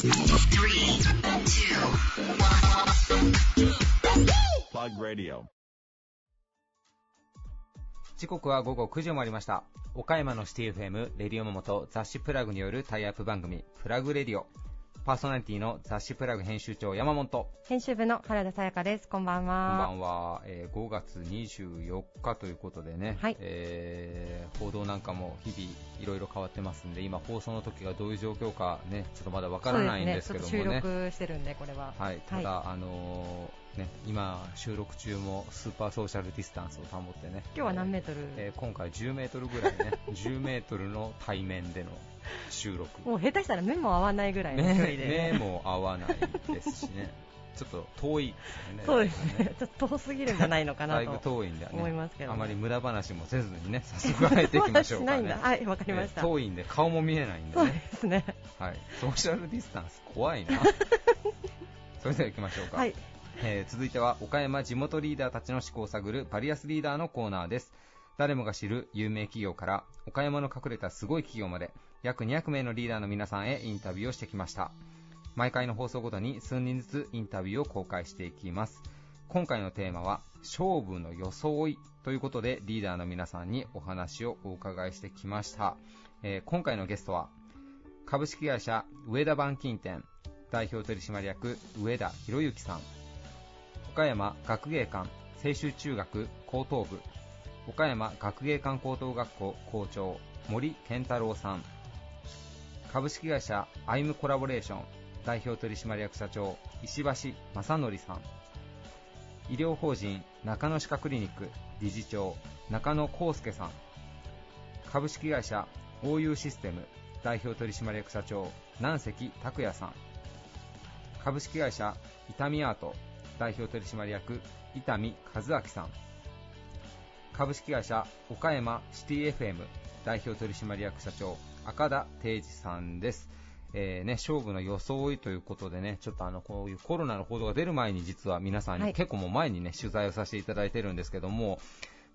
Three, two, Plug Radio. 時刻は午後9時を回りました。岡山のシティ FM レディオモモと雑誌プラグによるタイアップ番組プラグレディオパーソナリティの雑誌プラグ編集長山本。編集部の原田さやかです。こんばんこんばは。んは、えー5月24日ということでね、はい。えー報道なんかも日々いろいろ変わってますんで今放送の時がどういう状況かねちょっとまだわからないんですけどもね。ね。収録してるんで、これは。はい、ただ、あのーね、今収録中もスーパーソーシャルディスタンスを保ってね。今日は何メートル、えー今回10メートルぐらいね。10メートルの対面での収録。もう下手したら目も合わないぐらいの距離で、目目も合わないですしね。ちょっと遠いですよね。そうですね。ちょっと遠すぎるんじゃないのかだいぶなと遠いんだよね。思いますけど、あまり無駄話もせずにね早速入っていきましょうかね。ま だしないんだ。はい、わかりました。えー遠いんで顔も見えないんでそうねですね。はい、ソーシャルディスタンス怖いな。それでは行きましょうか、はい。えー続いては岡山地元リーダーたちの思考を探るバリアスリーダーのコーナーです。誰もが知る有名企業から岡山の隠れたすごい企業まで約200名のリーダーの皆さんへインタビューをしてきました。毎回の放送ごとに数人ずつインタビューを公開していきます。今回のテーマは勝負の装いということでリーダーの皆さんにお話をお伺いしてきました、えー今回のゲストは株式会社上田板金店代表取締役上田博之さん。岡山学芸館青春中学高等部。岡山学芸館高等学校校長森健太郎さん。株式会社アイムコラボレーション代表取締役社長石橋正則さん。医療法人中野歯科クリニック理事長中野康介さん。株式会社 OU システム代表取締役社長南関拓也さん。株式会社伊丹アート代表取締役伊丹和明さん。株式会社岡山シティ FM 代表取締役社長赤田定治さんです。えーね、勝負の装いということでね、ちょっとあの、こういうコロナの報道が出る前に実は皆さんに、はい。結構もう前にね、取材をさせていただいてるんですけども、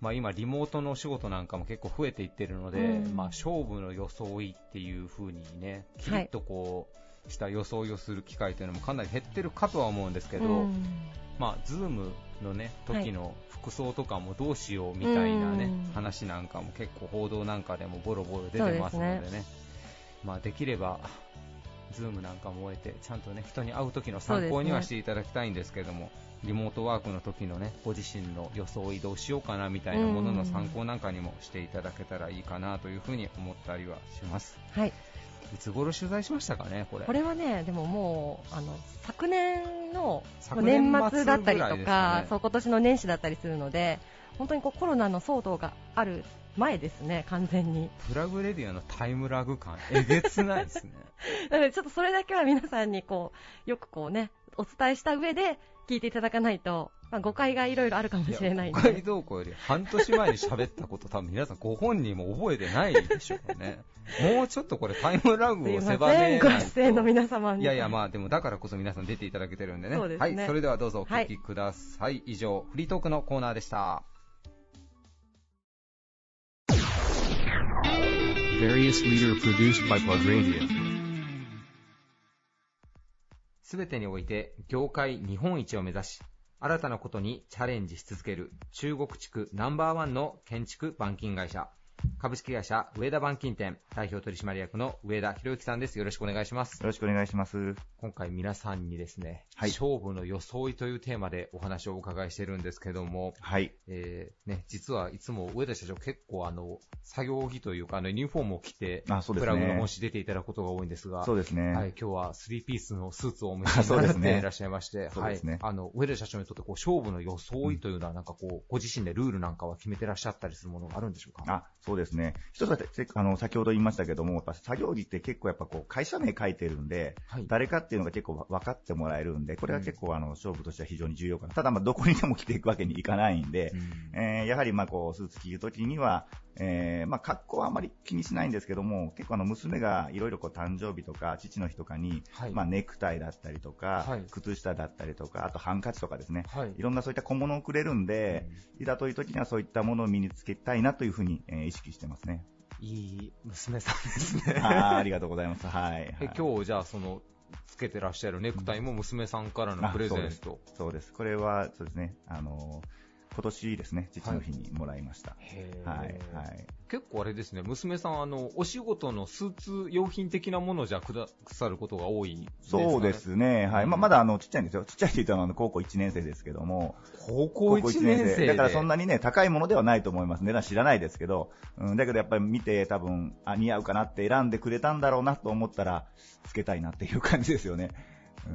まあ今リモートのお仕事なんかも結構増えていってるので、うん。まあ勝負の装いっていう風にね、きりっとこう、した装いをする機会というのもかなり減ってるかとは思うんですけど、うん。まあ、ズームのね、時の服装とかもどうしようみたいなね、うん。話なんかも結構報道なんかでもボロボロ出てますのでね、でまあ、できれば、ズームなんかも終えて、ちゃんとね、人に会う時の参考にはしていただきたいんですけども、リモートワークの時のね、ご自身の装いどうしようかなみたいなものの参考なんかにもしていただけたらいいかなというふうに思ったりはします。はい。いつ頃取材しましたかね、これ。これはね、でももう、あの、昨年の昨年年末だったりとかねか、そう、今年の年始だったりするので、本当にこうコロナの騒動がある前ですね、完全に。プラグレディオのタイムラグ感、えげつないですね。なので、ちょっとそれだけは皆さんにこう、よくこうね、お伝えした上で聞いていただかないと、まあ、誤解がいろいろあるかもしれないん北海で。道校より半年前に喋ったこと多分皆さんご本人も覚えてないでしょうね。もうちょっとこれタイムラグを狭めないご出演のと。皆様に。いやいや、まあでもだからこそ皆さん出ていただけてるんでね。そうですねはい、それではどうぞお聞きください。以上、フリートークのコーナーでした。すべてにおいて業界日本一を目指し、新たなことにチャレンジし続ける中国地区ナンバーワンの建築板金会社、株式会社上田板金店代表取締役の上田博之さんです。よろしくお願いします。よろしくお願いします。今回皆さんにですね、はい勝負の装いというテーマでお話をお伺いしてるんですけども、はい。えーね、実はいつも上田社長結構あの、作業着というかあの、ユニフォームを着て、あそうですねプラグの本誌出ていただくことが多いんですが、そうですね。はい、今日はスリーピースのスーツをお召しになって いらっしゃいまして、そうですねはい、あの、上田社長にとってこう勝負の装いというのはなんかこう、ご自身でルールなんかは決めてらっしゃったりするものがあるんでしょうか？あ、そうですね。一つはせあの、先ほど言いましたけども、やっぱ作業着って結構やっぱこう、会社名書いてるんで、はい。誰かっていうのが結構分かってもらえるんで、これは結構あの、勝負としては非常に重要かな。ただまあ、どこにでも着ていくわけにいかないんで、うんえーやはりまあこう、スーツ着るときには、えーまあ格好はあまり気にしないんですけども、結構あの、娘がいろいろこう、誕生日とか、父の日とかに、はい。まあネクタイだったりとか、はい靴下だったりとか、あとハンカチとかですね、はい。いろんなそういった小物をくれるんで、いざという時にはそういったものを身につけたいなというふうに、えー意識してますね。いい娘さんですね。あーありがとうございます。はい。え今日じゃあそのつけてらっしゃるネクタイも娘さんからのプレゼント。そうです。これは、そうですね、あの、今年ですね、父の日にもらいました。はい、はい。結構あれですね、娘さん、あの、お仕事のスーツ用品的なものじゃくださることが多いね、そうですね、はい。まあ、まだあの、ちっちゃいんですよ。ちっちゃいって言ったの、高校1年生ですけども。高校1年生だからそんなにね、高いものではないと思います。値段知らないですけど。うん、だけどやっぱり見て多分、あ、似合うかなって選んでくれたんだろうなと思ったら、つけたいなっていう感じですよね。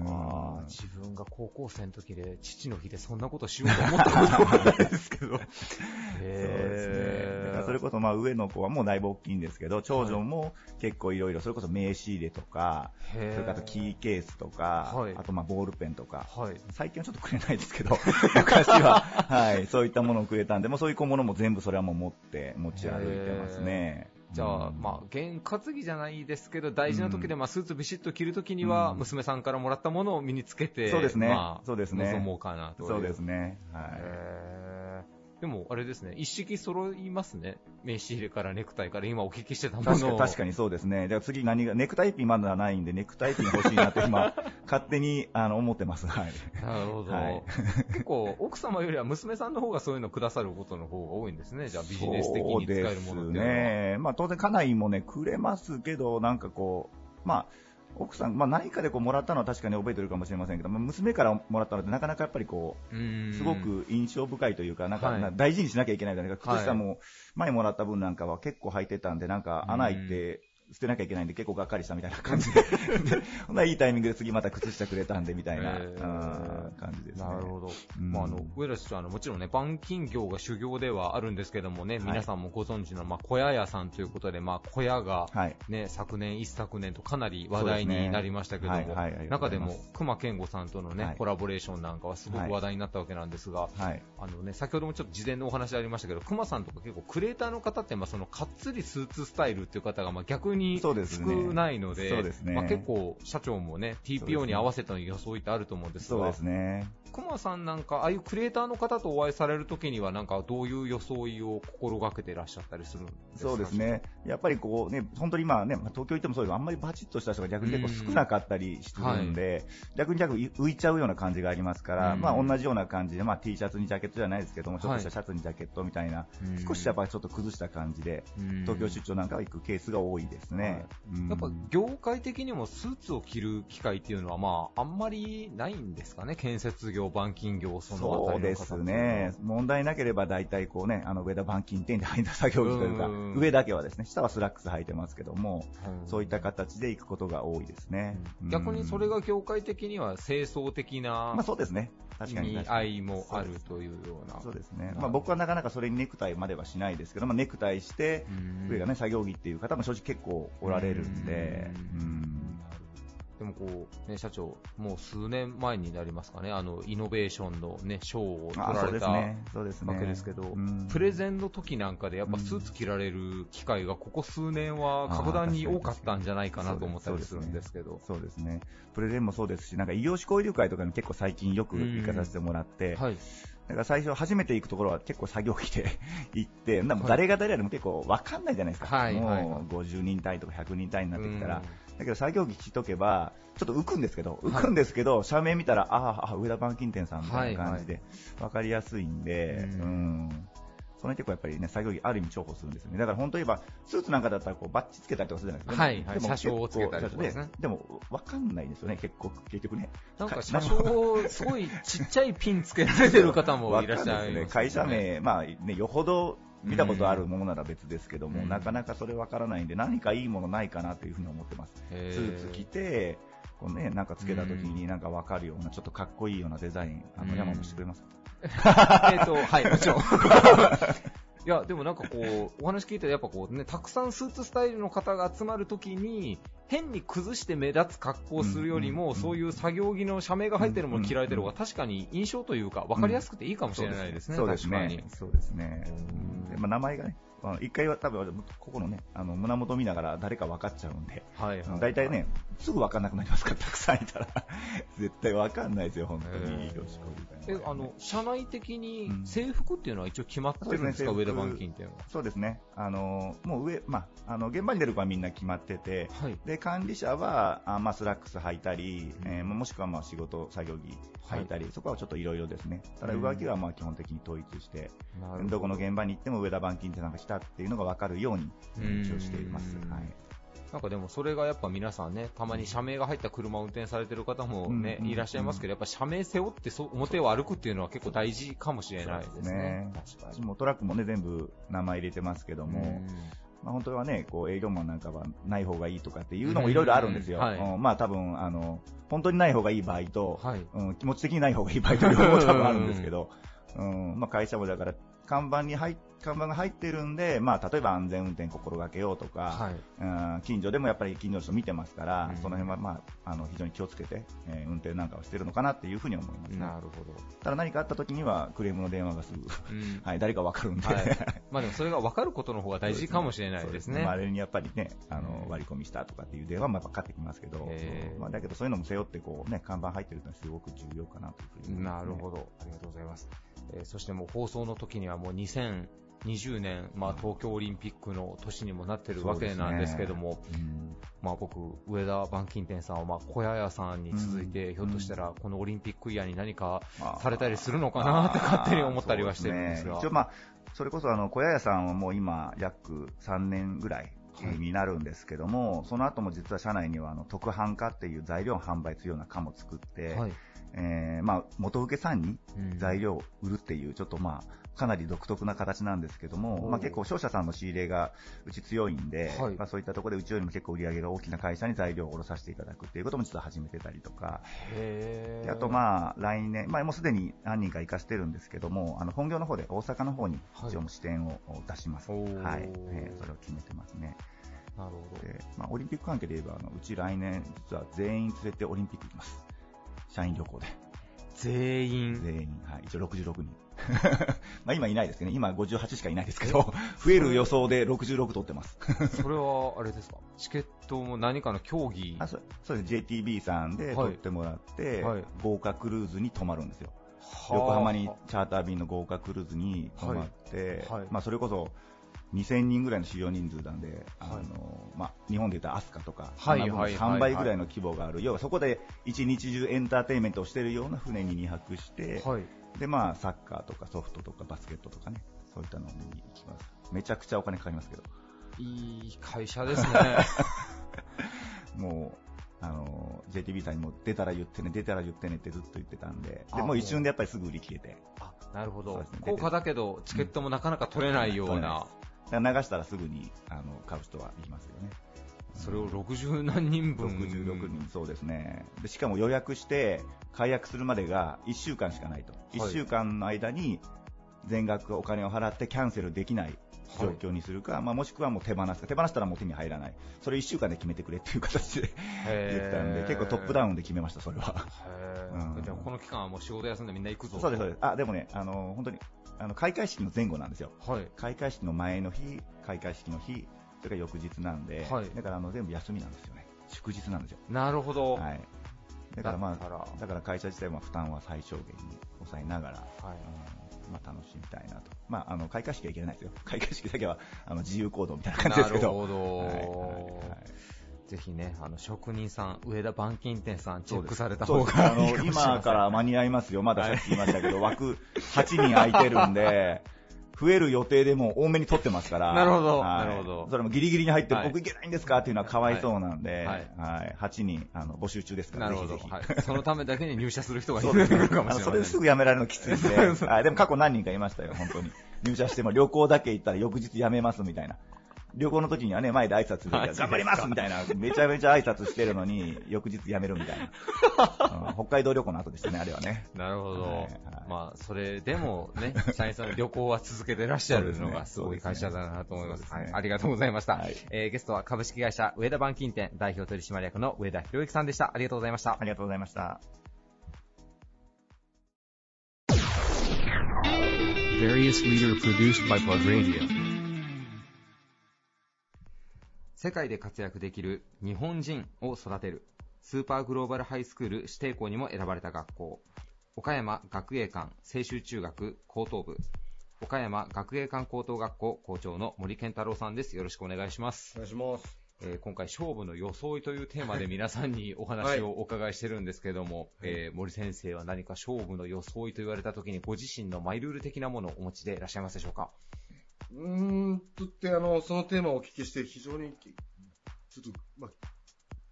あ自分が高校生の時で父の日でそんなことしようと思ったことはないですけど。そうですね。それこそまあ上の子はもうだいぶ大きいんですけど長女も結構いろいろそれこそ名刺入れとかそれからキーケースとか、はい、あとまあボールペンとか、はい、最近はちょっとくれないですけど。昔は、はい、そういったものをくれたんでもうそういう小物も全部それはもう持って持ち歩いてますね。じゃあ、まあ、験担ぎじゃないですけど、大事な時で、まあ、スーツビシッと着るときには、娘さんからもらったものを身につけて、そうですね。まあ、そうですね。望もうかなと。そうですね。はい。でも、あれですね、一式揃いますね。名刺入れからネクタイから今お聞きしてたもの確か確かにそうですね。じゃあ次何が、ネクタイピンまだないんで、ネクタイピン欲しいなって今、勝手にあの思ってます。はい。なるほど。はい、結構、奥様よりは娘さんの方がそういうのくださることの方が多いんですね。じゃあビジネス的に使えるものっていうのは。ね。まあ当然家内もね、くれますけど、なんかこう、まあ、奥さん、まあ、何かでこうもらったのは確かに覚えてるかもしれませんけど、まあ、娘からもらったのってなかなかやっぱりこう、すごく印象深いというか、なんか、はい、大事にしなきゃいけないじゃないか、靴下も前もらった分なんかは結構履いてたんで、なんか穴開いて、捨てなきゃいけないんで結構がっかりしたみたいな感じで。ほんないいタイミングで次また靴下くれたんでみたいな、感じですね。なるほど。うん、まあ、あの、上田市長、あの、もちろんね、板金業が修行ではあるんですけどもね、はい、皆さんもご存知の、まあ、小屋屋さんということで、まあ、小屋が、ね、はい、昨年、一昨年とかなり話題になりましたけども、ねはいはい、中でも、熊健吾さんとのね、コラボレーションなんかはすごく話題になったわけなんですが、あのね、先ほどもちょっと事前のお話ありましたけど、熊さんとか結構クレーターの方って、まあ、その、かっつりスーツスタイルっていう方が、まあ、逆に、そうですね。ないので、そうですね。まあ、結構、社長もね、TPO に合わせた装いってあると思うんですが、そうですね。熊さんなんか、ああいうクリエイターの方とお会いされるときには、なんかどういう装いを心がけてらっしゃったりするんですか？そうですね。やっぱりこうね、本当に今ね、まあ、東京行ってもそうですあんまりバチッとした人が逆に結構少なかったりするんで、ん逆に逆に浮いちゃうような感じがありますから、まあ同じような感じで、まあ T シャツにジャケットじゃないですけども、ちょっとしたシャツにジャケットみたいな、はい、少しやっぱりちょっと崩した感じで、東京出張なんかは行くケースが多いですね。はい、やっぱ業界的にもスーツを着る機会っていうのは、まああんまりないんですかね、建設業、板金業、そのそうですね。問題なければ大体こうね、あの上田板金店って入った作業着というか、上だけはですね、下はスラックス履いてますけども、そういった形で行くことが多いですね。逆にそれが業界的には清掃的な、まあそうですね。確かに意味もあるというような。そうですね。まあ僕はなかなかそれにネクタイまではしないですけど、まあネクタイして、上がね、作業着っていう方も正直結構おられるんで、うんでもこう、ね、社長、もう数年前になりますかね、あの、イノベーションのね、賞を取られたわけですけど、プレゼンの時なんかでやっぱスーツ着られる機会がここ数年は格段に多かったんじゃないかなと思ったりするんですけど。そうですね。プレゼンもそうですし、なんか異業種交流会とかに結構最近よく行かさせてもらって、はい。だから最初初めて行くところは結構作業着で 行って、誰が誰やでも結構わかんないじゃないですか。はい、もう50人単位とか100人単位になってきたら、だけど作業着着とけば、ちょっと浮くんですけど、浮くんですけど、社名見たら、ああ、上田板金店さんみたいな感じで、分かりやすいんで、うん。その結構やっぱりね、作業着ある意味重宝するんですよね。だから本当言えば、スーツなんかだったらこうバッチつけたりとかするじゃないですか、ね。はい、はい、でも車掌をつけたりとかですね。でも、わかんないんですよね、結構、結局ね。なんか車掌、すごいちっちゃいピンつけられてる方もいらっしゃいます ね。会社名、まあね、よほど見たことあるものなら別ですけども、なかなかそれわからないんで、何かいいものないかなというふうに思ってます。スーツ着て、こうね、なんかつけた時になんかわかるような、ちょっとかっこいいようなデザイン、あの、山もしてくれます？えっと、はい、もちろん。いや、でもなんかこう、お話聞いてやっぱこうね、たくさんスーツスタイルの方が集まるときに、変に崩して目立つ格好をするよりも、そういう作業着の社名が入ってるもの着られてる方が確かに印象というか、分かりやすくていいかもしれないですね、そうですね。そうですね。まあ、名前がね、一回は多分、ここのね、あの、胸元見ながら誰か分かっちゃうんで、はい、はい、大体ね、すぐ分かんなくなりますから、たくさんいたら。絶対分かんないですよ、本当に。え、あの、社内的に制服っていうのは一応決まってるんですか、うん、上田板金っていうのは。そうですね。あの、もう上、まあ、あの、現場に出る子はみんな決まってて、はい、で、管理者はあ、まあ、スラックス履いたり、うん、えー、もしくはまあ仕事作業着履いたり、はい、そこはちょっといろいろですね。ただ上着はまあ基本的に統一して、うん、ど。この現場に行っても上田板金ってなんかしたっていうのが分かるように一応しています。はい。なんかでもそれがやっぱ皆さんね、たまに社名が入った車を運転されてる方もね、いらっしゃいますけど、やっぱ社名背負ってそ表を歩くっていうのは結構大事かもしれないですね。確かに。もトラックもね、全部名前入れてますけども、まあ、本当はね、こう営業マンなんかはない方がいいとかっていうのもいろいろあるんですよ。はい、うん、まあ多分、あの、本当にない方がいい場合と、はい、うん、気持ち的にない方がいい場合と両方多分あるんですけど、うん、まあ会社もだから看板に入看板が入ってるんで、まあ、例えば安全運転心がけようとか、はい、うん近所でもやっぱり近所の人見てますから、うん、その辺は、まあ、あの非常に気をつけて、えー、運転なんかをしてるのかなっていうふうに思います、ね、なるほど。ただ何かあった時にはクレームの電話がすぐ、うん、はい、誰か分かるんで、はい、まあ、でもそれが分かることの方が大事かもしれないですね。あれにやっぱりねあの割り込みしたとかっていう電話もかかってきますけど、まあ、だけどそういうのも背負ってこう、ね、看板入ってるのはすごく重要かなというふうに、ね、なるほど。ありがとうございます。えー、そしてもう放送の時にはもう2000 20年、まあ、東京オリンピックの年にもなってるわけなんですけども、ね。うん、まあ、僕、上田板金店さんは、まあ、小屋屋さんに続いて、うん、ひょっとしたらこのオリンピックイヤーに何かされたりするのかなって勝手に思ったりはしてるんですが。そ、ね、まあ、それこそあの小屋屋さんはもう今、約3年ぐらいになるんですけども、はい、その後も実は社内にはあの特販化っていう材料販売するような課も作って、はい、えー、まあ、元請けさんに材料を売るっていう、ちょっとまあ、かなり独特な形なんですけども、まあ、結構商社さんの仕入れがうち強いんで、はい、まあ、そういったところでうちよりも結構売り上げが大きな会社に材料を卸させていただくっていうことも実は始めてたりとか、あとまあ来年、まあ、もうすでに何人か行かせてるんですけども、あの本業の方で大阪の方に一応支店を出します。はい、はい、えー、それを決めてますね。なるほど。でまあ、オリンピック関係で言えば、あのうち来年、実は全員連れてオリンピック行きます。社員旅行で。全員？全員。はい。一応66人。まあ今いないですけどね。今58しかいないですけど、増える予想で66取ってます。それは、あれですか？チケットも何かの競技？あそうそうです。JTB さんで取ってもらって、はい、豪華クルーズに泊まるんですよ。横浜にチャーター便の豪華クルーズに泊まって、はい。はい、まあそれこそ、2000人ぐらいの収容人数なんで、あのまあ、日本でいうと飛鳥とか、はい。3倍ぐらいの規模がある、要はそこで一日中エンターテインメントをしているような船に2泊して、はい、でまあ、サッカーとかソフトとかバスケットとかね、そういったのに行きます。めちゃくちゃお金かかりますけど。いい会社ですね。もう、あの、JTB さんにも出たら言ってね、出たら言ってねってずっと言ってたんで、でもう一瞬でやっぱりすぐ売り切れて。あ、なるほど。ね、高価だけど、チケットもなかなか取れないような。うん流したらすぐにあの買う人はいますよね。それを60何人分。66人、そうですね。で。しかも予約して、解約するまでが1週間しかないと。1週間の間に全額お金を払ってキャンセルできない状況にするか、はい、まあ、もしくはもう手放すか、手放したらもう手に入らない、それ1週間で決めてくれっていう形で言ったんで、結構トップダウンで決めました、それは。うん、でもこの期間はもう仕事休んでみんな行くぞそうです、そうです。あ、でもね、あの本当にあの開会式の前後なんですよ、はい、開会式の前の日、開会式の日、それから翌日なんで、はい、だからあの全部休みなんですよね、祝日なんですよ。なるほど、はい、だからまあ、だから会社自体は負担は最小限に抑えながら、はい。うんまあ、楽しみたいなと、まあ、あの開会式はいけないですよ、開会式だけはあの自由行動みたいな感じですけど。なるほど、はい。はい。はいぜひね、あの職人さん、上田板金店さん、チェックされた方がいいか今から間に合いますよ、まださっき言いましたけど、枠8人空いてるんで、増える予定でも多めに取ってますから、なるほど、はい、なるほど。それもギリギリに入って、はい、僕いけないんですか？っていうのはかわいそうなんで、はい。はい、8人あの募集中ですから、なるほど、はい、そのためだけに入社する人が いるかもしれない。それですぐ辞められるのきついんで、はい、でも過去何人かいましたよ、本当に。入社しても旅行だけ行ったら翌日辞めますみたいな。旅行の時にはね、前で挨拶で、頑張りますみたいな、めちゃめちゃ挨拶してるのに、翌日辞めるみたいな、うん、北海道旅行の後でしたね、あれはね。なるほど。はいはい、まあ、それでもね、社員さん旅行は続けてらっしゃるのが すごい会社だなと思います。すねすねはい、ありがとうございました。はい、えー、ゲストは株式会社上田板金店代表取締役の上田博之さんでした。ありがとうございました。ありがとうございました。various leader produced by Plug Radio. 世界で活躍できる日本人を育てるスーパーグローバルハイスクール指定校にも選ばれた学校岡山学芸館青州中学高等部岡山学芸館高等学校校長の森健太郎さんですよろしくお願いしますお願いしますえー、今回勝負の装いというテーマで皆さんにお話をお伺いしてるんですけども、はい、えー、森先生は何か勝負の装いと言われた時にご自身のマイルール的なものをお持ちでいらっしゃいますでしょうか？うーんとってあの、そのテーマをお聞きして非常に、ちょっと、まあ、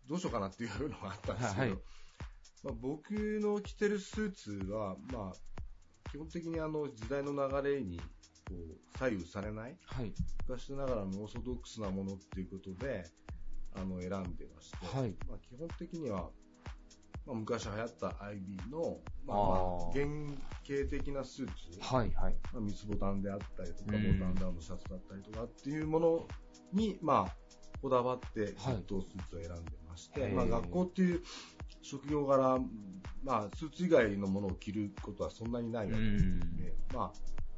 どうしようかなっていうのがあったんですけど、はい、まあ、僕の着てるスーツは、まあ、基本的にあの時代の流れにこう左右されない、はい、昔ながらのオーソドックスなものっていうことであの選んでまして、はい、まあ、基本的には、まあ、昔流行った IB の、まあ、まあ原型的なスーツ、はいはい。まあ、三つボタンであったりとか、ボタンダウンのシャツだったりとかっていうものに、まあ、こだわってヘッドスーツを選んでまして、はい、まあ、学校っていう職業柄、まあ、スーツ以外のものを着ることはそんなにないわけですので、ま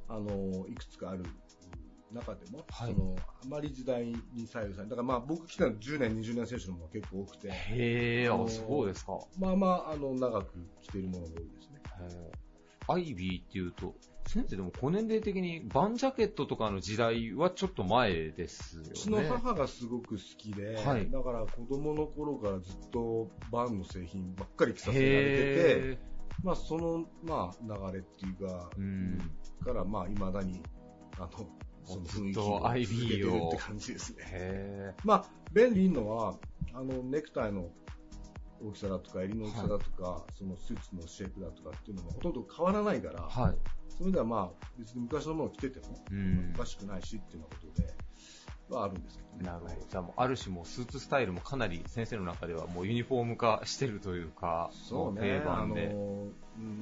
あ、あの、いくつかある中でも、はい、その、あまり時代に左右されだからまあ僕来たの10年、20年選手のも結構多くて。へー、あ、そうですか。まあまあ、あの、長く着ているものが多いですね。アイビーっていうと、先生でも、古年齢的にバンジャケットとかの時代はちょっと前ですよね。うちの母がすごく好きで、はい、だから子供の頃からずっとバンの製品ばっかり着させられてて、まあその、まあ流れっていうか、うん、からまあ未だに、あの、雰囲気を続けてるって感じですね。まあ便利のは、あのネクタイの大きさだとか、襟の大きさだとか、はい、そのスーツのシェイプだとかっていうのもほとんど変わらないから、はい、それではまあ、別に昔のものを着てても、おかしくないしっていうようなことで、はあるんですけどね。なるほど。じゃあもう、ある種もスーツスタイルもかなり先生の中ではもうユニフォーム化してるというか、そうね、定番で。あの、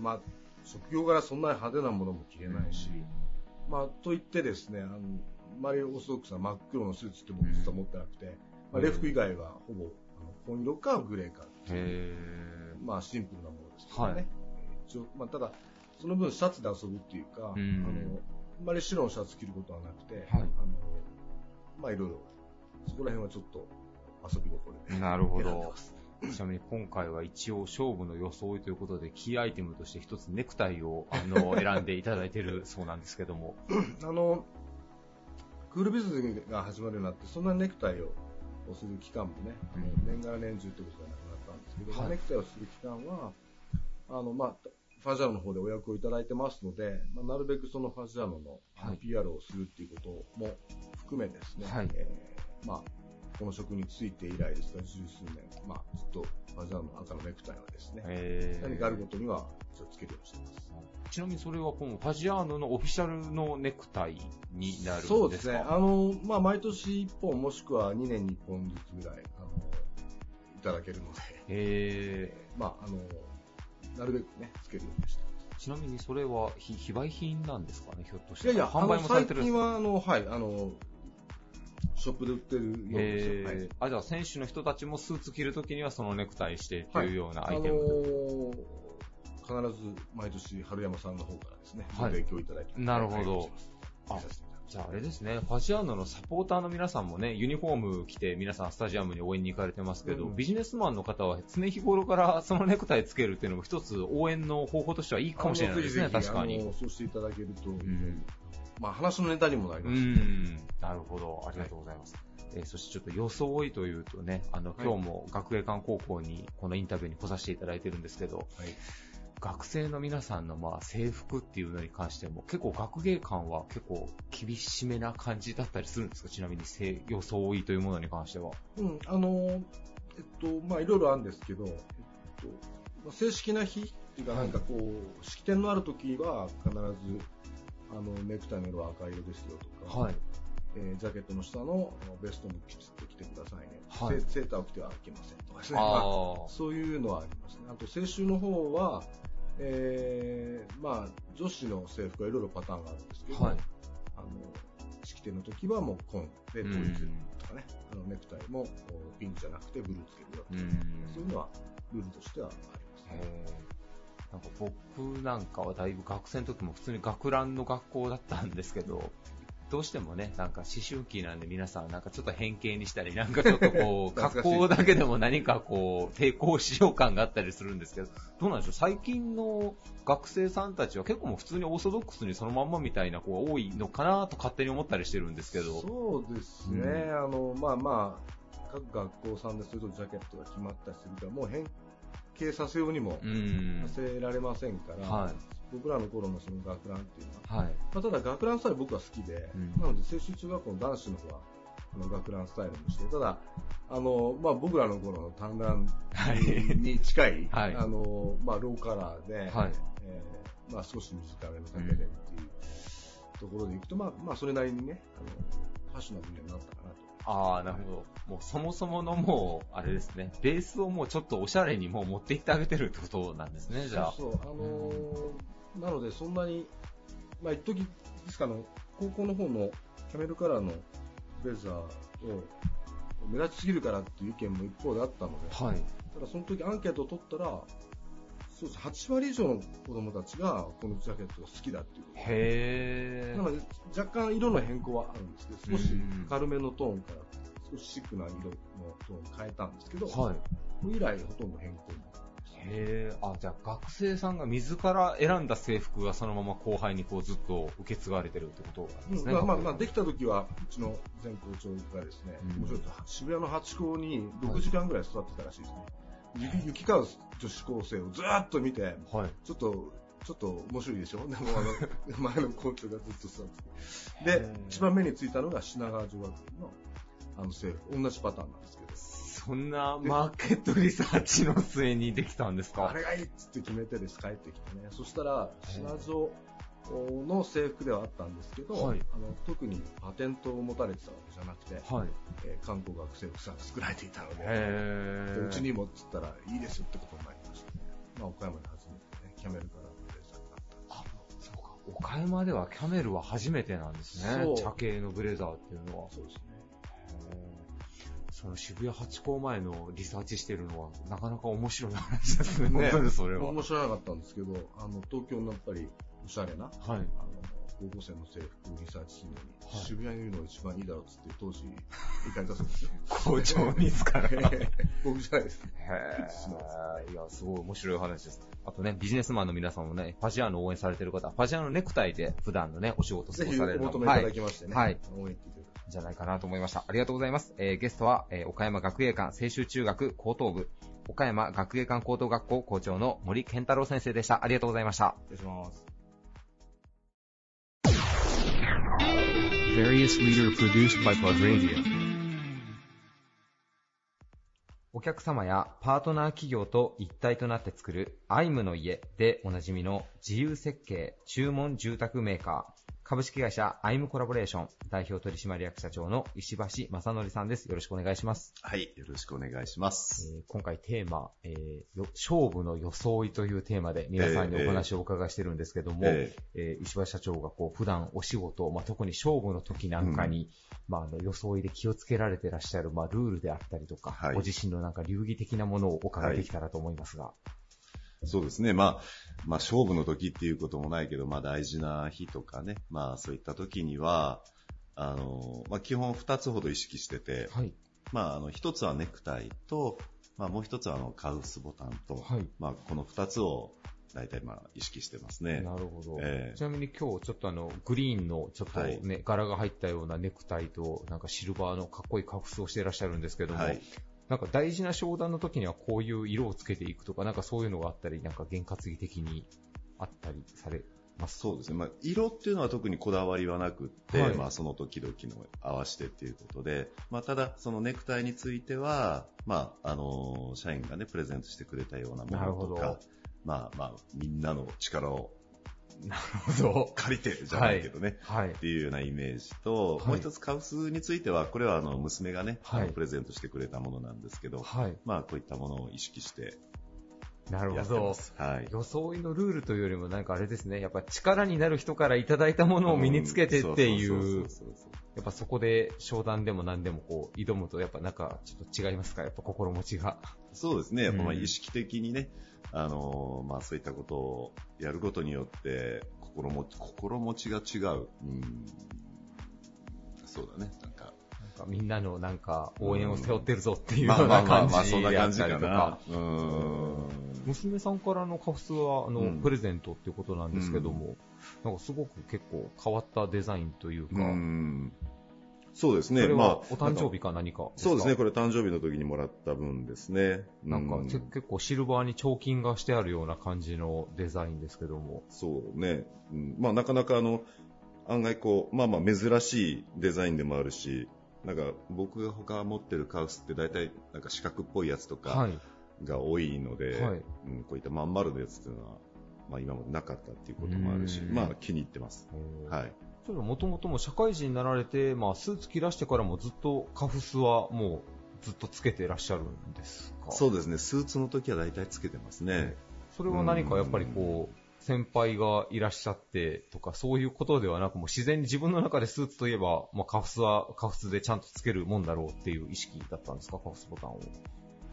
まあ、職業柄そんなに派手なものも着れないし、うん、まあ、と言ってですね、あの、あまりオーソドックスな真っ黒のスーツって僕実は持ってなくて、うん、まあ、礼服以外はほぼ、あの紺色かグレーかへまあシンプルなものですけどね。はい、一応まあ、ただ、その分シャツで遊ぶっていうか、うん、あの、あんまり白のシャツ着ることはなくて、はい、あの、まあいろいろ、そこら辺はちょっと遊び心で。なるほど。ちなみに今回は一応勝負の装いということで、キーアイテムとして一つネクタイをあの 選んでいただいているそうなんですけども。あの、クールビズが始まるようになって、そんなネクタイをする期間もね、うん、年がら年中ということがなくなったんですけど、はい、ネクタイをする期間は、あの、まあ、ファジャーノの方でお役をいただいてますので、まあ、なるべくそのファジャーノの PR をするっていうことも含めですね、はい、えー、まあ、この職に就いて以来ですから、十数年、まあ、ずっとファジャーノの赤のネクタイはですね、何かあることには一応つけるようにしています。ちなみにそれはこのファジアーノのオフィシャルのネクタイになるんですか？そうですね。あの、まあ、毎年1本もしくは2年に1本ずつぐらい、あの、いただけるので。へまあ、あの、なるべくね、つけるようにしてちなみにそれは非非売品なんですかね、ひょっとして。いやいや、販売もされてる最近は、あの、はい、あの、ショップで売ってるようですよ。はい、あ、じゃあ選手の人たちもスーツ着るときにはそのネクタイしてっていうようなアイテム、はい、あのー必ず毎年春山さんの方からですね、ご提供いただいて、なるほど。あじゃああれですね、ファジアーノのサポーターの皆さんもね、ユニフォーム着て皆さんスタジアムに応援に行かれてますけど、うん、ビジネスマンの方は常日頃からそのネクタイつけるっていうのも一つ応援の方法としてはいいかもしれないですね、確かに。そうしていただけると、うん、まあ話のネタにもなります、ね、なるほど、ありがとうございます。はい。えー、そしてちょっと装いというとね、あの、今日も学芸館高校にこのインタビューに来させていただいてるんですけど、はい、学生の皆さんのまあ制服っていうのに関しても、結構学芸館は結構厳しめな感じだったりするんですか？ちなみに装いというものに関しては。うん、あの、えっと、まあいろいろあるんですけど、えっと、正式な日っていうかなんかこう、はい、式典のある時は必ず、あの、ネクタイの色は赤色ですよとか、はい。えー、ジャケットの下のベストもきちっと着てくださいね。はい、セーターを着てはいけませんとかですね。あ そういうのはありますね。あと、青春の方は、えー、まあ、女子の制服はいろいろパターンがあるんですけど、はい、あの、式典の時はもう紺で統一とかね、あのネクタイもピンクじゃなくてブルーつけるよとか、そういうのはルールとしてはありますね。なんか僕なんかはだいぶ学生の時も普通に学ランの学校だったんですけど、どうしてもね、なんか思春期なんで皆さんなんかちょっと変形にしたり、なんかちょっとこう、格好だけでも何かこう、抵抗しよう感があったりするんですけど、どうなんでしょう？最近の学生さんたちは結構もう普通にオーソドックスにそのまんまみたいな子が多いのかなと勝手に思ったりしてるんですけど。そうですね、うん、あの、まあまあ、各学校さんでそれぞれジャケットが決まったりするから、もう変形させようにもさせられませんから、はい、僕らの頃のその学ランっていうのは、はい。まあ、ただ学ランスタイル僕は好きで、うん、なので青春中学校の男子の方はあの学ランスタイルにして、ただ、あの、まあ、僕らの頃の短ランに近い、はい、あの、まあ、ローカラーで、はい、えー、まあ、少し短めの丈でっていうところでいくと、うん、まあ、まあ、それなりにね、あの、ファッショナブルになったかなと。ああ、なるほど。もうそもそものもう、あれですね、ベースをもうちょっとおしゃれにもう持っていってあげてるってことなんですね、じゃあ。そうそう、あのー、なのでそんなに、まあ一時ですかの、高校の方のキャメルカラーのブレザーを目立ちすぎるからっていう意見も一方であったので、はい、ただその時アンケートを取ったら、そうです。8割以上の子供たちがこのジャケットが好きだっていう。ことへなので若干色の変更はあるんですけど少し軽めのトーンから少しシックな色のトーンに変えたんですけど、はい、以来ほとんど変更へえ、あ、じゃあ学生さんが自ら選んだ制服がそのまま後輩にこうずっと受け継がれてるってことなんですね。うん、まあまあ、できた時は、うちの前校長がですね、うん、渋谷のハチ公に6時間ぐらい座ってたらしいですね。はい、行き交う女子高生をずっと見て、はい、ちょっと、ちょっと面白いでしょ？でもあの、前の校長がずっと座ってて。で、一番目についたのが品川女学院のあの制服。同じパターンなんですけど。そんなマーケットリサーチの末にできたんですか？あれがいいっつって決めてです、帰ってきてね。そしたら、品城の制服ではあったんですけど、はい、あの特にパテントを持たれてたわけじゃなくて、はいえー、観光学生服さん作られていたので、でうちにもっつったらいいですよってことになりましたね。まあ、岡山で初めてね、キャメルからのブレザーになったんですそうか。岡山ではキャメルは初めてなんですね。茶系のブレザーっていうのは。そうですね。その渋谷八甲前のリサーチしてるのは、なかなか面白い話ですね。本当にそれは。面白なかったんですけど、あの、東京のやっぱり、おしゃれな、はい。あの、高校生の制服をリサーチするのに、はい、渋谷にいるのが一番いいだろうっつって、当時、行かれたそうですよ。校長自ら。僕じゃないですね。へいや、すごい面白い話です。あとね、ビジネスマンの皆さんもね、ファジアーノ応援されてる方、ファジアーノネクタイで普段のね、お仕事過ごされるのぜひお求めいただきましてね。はい。応援っていただじゃないかなと思いました。ありがとうございます。えー、ゲストは、えー、岡山学芸館青春中学高等部、岡山学芸館高等学校校長の森健太郎先生でした。ありがとうございました。失礼します。お客様やパートナー企業と一体となって作るアイムの家でおなじみの自由設計注文住宅メーカー。株式会社アイムコラボレーション代表取締役社長の石橋正則さんです。よろしくお願いします。はい、よろしくお願いします。えー、今回テーマ、えー、勝負の装いというテーマで皆さんにお話をお伺いしてるんですけども、えー、えー、石橋社長がこう普段お仕事、まあ、特に勝負の時なんかに、うん、まあ、あの装いで気をつけられてらっしゃる、まあ、ルールであったりとか、はい、ご自身のなんか流儀的なものをお伺いできたらと思いますが。はいそうですね。まあ、まあ、勝負の時っていうこともないけど、まあ、大事な日とかね、まあ、そういった時には、あの、まあ、基本2つほど意識してて、はい、まあ、あの、1つはネクタイと、まあ、もう1つはあの、カウスボタンと、はい、まあ、この2つを大体まあ意識してますね。なるほど。えー、ちなみに今日ちょっとあの、グリーンのちょっとね、はい、柄が入ったようなネクタイと、なんかシルバーのかっこいいカフスをしていらっしゃるんですけども、はい、なんか大事な商談の時にはこういう色をつけていくとか、なんかそういうのがあったり、なんか験担ぎ的にあったりされます。そうですね。まあ、色っていうのは特にこだわりはなくって、はい、まあ、その時々の合わせてっていうことで、まあ、ただ、そのネクタイについては、まあ、あの、社員がね、プレゼントしてくれたようなものとか、まあまあ、みんなの力をなるほど。借りてじゃないけどね。はい。っていうようなイメージと、はい、もう一つカウスについては、これはあの娘がね、はい、プレゼントしてくれたものなんですけど、はい。まあこういったものを意識してなるほど。はい。装いのルールというよりもなんかあれですね、やっぱ力になる人からいただいたものを身につけてっていう、やっぱそこで商談でも何でもこう挑むとやっぱなんかちょっと違いますか？やっぱ心持ちが。そうですね。やっぱまあ意識的にね、あのまあそういったことをやることによって心も心持ちが違う。うん。そうだね。なんかかみんなのなんか応援を背負ってるぞっていうような感じやったりとか。娘さんからのカフスはあの、うん、プレゼントっていうことなんですけども、うん、なんかすごく結構変わったデザインというか、うんそうですね。まあ、お誕生日か何かそうですね。これ誕生日の時にもらった分ですね。なんか、うん、結構シルバーに彫金がしてあるような感じのデザインですけども。そうね。うん、まあ、なかなかあの、案外こう、まあまあ珍しいデザインでもあるし、なんか僕が他持ってるカウスって大体なんか四角っぽいやつとかが多いので、はい、うん、こういったまん丸のやつっていうのは、まあ今までなかったっていうこともあるし、まあ気に入ってます。はい。もともとも社会人になられて、まあスーツ着らしてからもずっとカフスはもうずっとつけてらっしゃるんですか？そうですね、スーツの時は大体つけてますね。それは何かやっぱりこう、先輩がいらっしゃってとか、そういうことではなく、もう自然に自分の中でスーツといえば、まあ、カフスはカフスでちゃんとつけるもんだろうっていう意識だったんですか、カフスボタンを。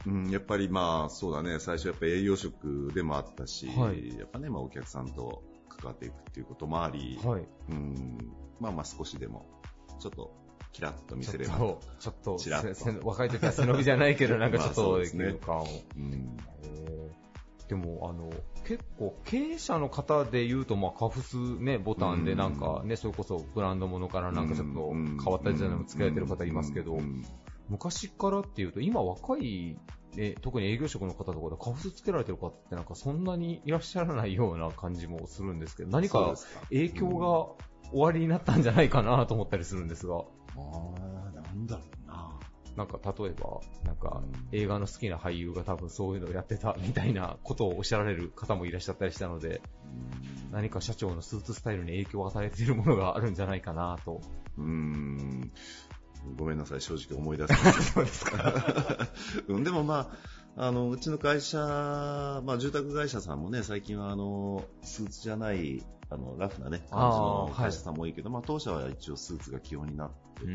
うん、やっぱりまあ、そうだね、最初やっぱり営業職でもあったし、はい、やっぱね、まあお客さんと関わっていくっていうこともあり、はい、うん、まあまあ少しでも、ちょっと、キラッと見せればと。ちょっと、ちょっと。若い時は背伸びじゃないけど、なんかちょっと、まあ、ね、感を。うん。でも、あの、結構経営者の方で言うと、まあ、カフスね、ボタンでなんかね、それこそブランドものからなんかちょっと変わったデザインも付けられてる方いますけど、昔からっていうと、今若い、ね、特に営業職の方とかでカフスつけられてる方ってなんかそんなにいらっしゃらないような感じもするんですけど、何か影響が終わりになったんじゃないかなと思ったりするんですが。ああ、なんだろうな。なんか例えば、なんか映画の好きな俳優が多分そういうのをやってたみたいなことをおっしゃられる方もいらっしゃったりしたので、何か社長のスーツスタイルに影響を与えているものがあるんじゃないかなと。うんごめんなさい、正直思い出せない。そうですか。でもまあ、あの、うちの会社、まあ住宅会社さんもね、最近はあの、スーツじゃない、あの、ラフなね、感じの会社さんも多いけど、まあ当社は一応スーツが基本になってて、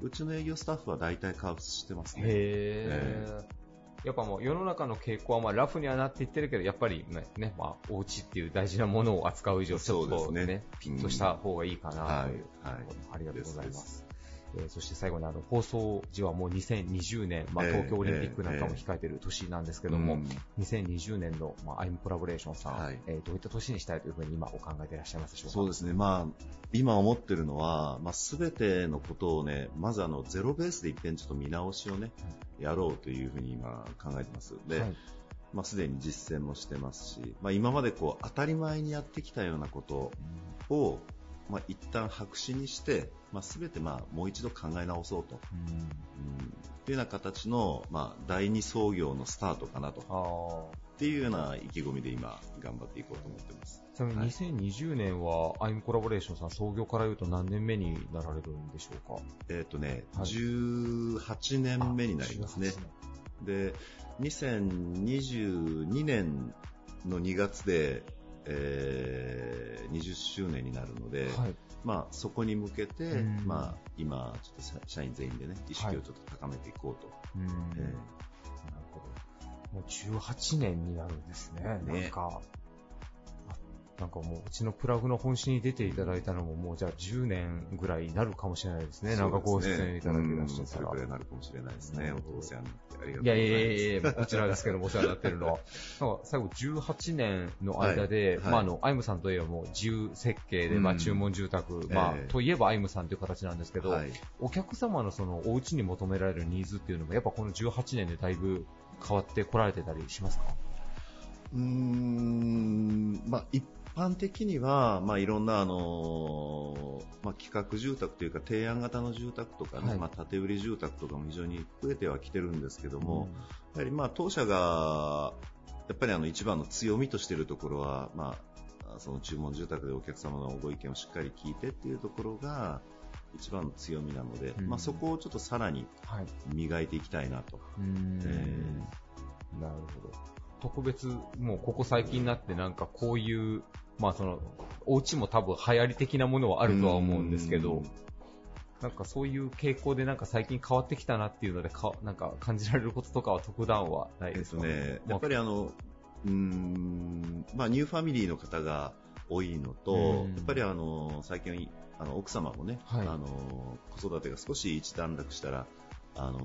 うちの営業スタッフは大体カーフスしてますね。へやっぱもう世の中の傾向はまあラフにはなっていってるけど、やっぱりね、ねまあ、お家っていう大事なものを扱う以上、ちょっとね、ねピッとした方がいいかなという、はい、はい、ありがとうございます。えー、そして最後にあの放送時はもう2020年、まあ、東京オリンピックなんかも控えている年なんですけども、えー、2020年の、まあ、アイムコラボレーションさん、はい、えー、どういった年にしたいというふうに今お考えていらっしゃいますでしょうか？そうですね、まあ、今思ってるのは、まあ、全てのことをね、まずあのゼロベースで一遍ちょっと見直しをね、やろうというふうに今考えてます。で、はい。まあ、すでに実践もしてますし、まあ、今までこう当たり前にやってきたようなことを、まあ、一旦白紙にして、まあ、全てまあもう一度考え直そうと、うん、いうような形の、まあ、第二創業のスタートかなと。っていうような意気込みで今頑張っていこうと思ってます。ちなみに2020年は、アイムコラボレーションさん創業からいうと何年目になられるんでしょうか？えっ、ー、とね、はい、18年目になりますね。で2022年の2月でえー、20周年になるので、はい、まあ、そこに向けて、まあ、今、ちょっと社員全員でね、意識をちょっと高めていこうと。はいえー、なるほど。もう18年になるんですね。ねなんか、なんかもう、うちのプラグの本誌に出ていただいたのも、もうじゃあ10年ぐらいになるかもしれないですね。すねなんかご出演いただけらっしたら。それくらいになるかもしれないですね。お父さんありがとうございます。いやいやいやいや、こちらですけども、お世話になってるのは。なんか最後18年の間で、はいはい、まああの、アイムさんといえばもう自由設計で、まあ注文住宅、まあ、えー、といえばアイムさんという形なんですけど、はい、お客様のそのお家に求められるニーズっていうのも、やっぱこの18年でだいぶ変わってこられてたりしますか？うーん、まあ一般的には、まあ、いろんな、あのまあ、企画住宅というか提案型の住宅とかね、はい、まあ、建売住宅とかも非常に増えてはきてるんですけども、うん、やはりまあ当社がやっぱりあの一番の強みとしているところは、まあ、その注文住宅でお客様のご意見をしっかり聞いてっていうところが一番の強みなので、うん、まあ、そこをちょっとさらに磨いていきたいなと。はい、えー、なるほど。特別、もうここ最近になってなんかこういうまあその、お家も多分流行り的なものはあるとは思うんですけど、なんかそういう傾向でなんか最近変わってきたなっていうのでか、なんか感じられることとかは特段はないですか？ね。やっぱりあの、うん、まあニューファミリーの方が多いのと、やっぱりあの、最近あの奥様もね、はい、あの、子育てが少し一段落したら、あの、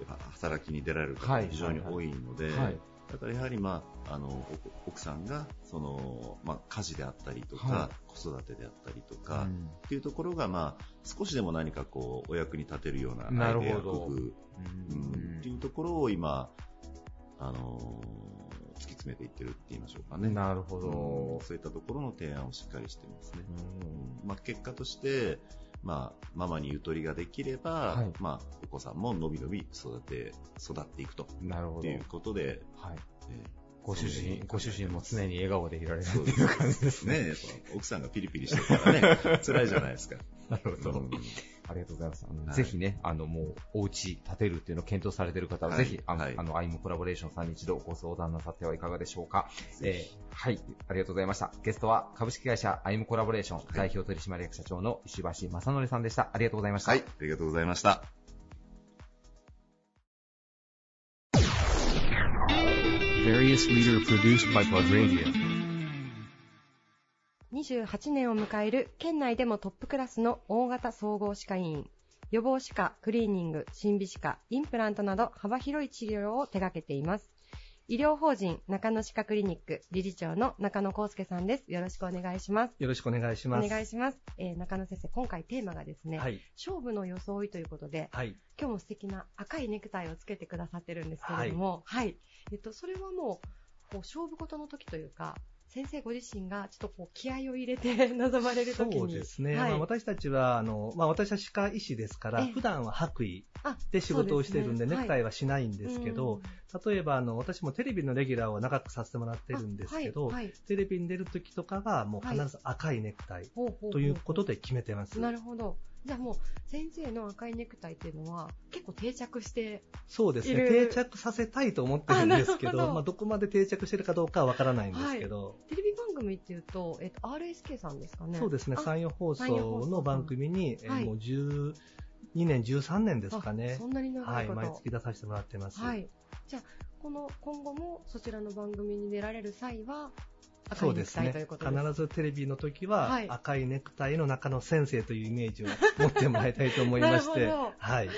やっぱ働きに出られる方が非常に多いので、はい。はいだからやはり、まあ、あの奥さんがその、まあ、家事であったりとか、はい、子育てであったりとか、うん、っていうところが、まあ、少しでも何かこうお役に立てるようなアイデア工夫、うん、っていうところを今、あの突き詰めていってるって言いましょうかね。なるほど、うん、そういったところの提案をしっかりしてますね。うん。まあ、結果として、まあ、ママにゆとりができれば、はい、まあ、お子さんものびのび育て、育っていくと。なるほど。っていうことで、はい。えーご主人、ご主人も常に笑顔でいられるっていう感じですね。奥さんがピリピリしてるからね、辛いじゃないですか。なるほど。うんありがとうございます。はい、ぜひね、あの、もう、お家建てるっていうのを検討されている方は、はい、ぜひ、あの、はい、あの、アイムコラボレーションさんに一度ご相談なさってはいかがでしょうか。えー、はい、ありがとうございました。ゲストは、株式会社アイムコラボレーション、代表取締役社長の石橋正則さんでした。ありがとうございました。はい、ありがとうございました。various leader produced by Plug Radio. 28年を迎える県内でもトップクラスの大型総合歯科医院。予防歯科、クリーニング、審美歯科、インプラントなど幅広い治療を手掛けています。医療法人中野歯科クリニック理事長の中野康介さんです。よろしくお願いします。よろしくお願いします。お願いします。えー、中野先生、今回テーマがですね、はい、勝負の装いということで、はい、今日も素敵な赤いネクタイをつけてくださってるんですけれども、はい、はい、えっと、それはもう、こう勝負事の時というか、先生ご自身がちょっとこう気合を入れて 臨まれるときに。そうですね。はい、まあ、私たちは、あの、まあ、私は歯科医師ですから、普段は白衣で仕事をしているんで、ネクタイはしないんですけど、例えば、あの、私もテレビのレギュラーを長くさせてもらってるんですけど、はいはい、テレビに出るときとかは、もう必ず赤いネクタイということで決めてます。なるほど。じゃあもう先生の赤いネクタイっていうのは結構定着してそうですね。定着させたいと思ってるんですけどど まあ、どこまで定着してるかどうかはわからないんですけど、はい、テレビ番組っていうと、えっと、RSK さんですかね？そうですね。山陽放送の番組に、えー、もう12年13年ですかね。そんなに長いこと、はい、毎月出させてもらってます、はい、じゃあこの今後もそちらの番組に出られる際はそうですね。必ずテレビの時は、赤いネクタイの中の先生というイメージを持ってもらいたいと思いまして、はい。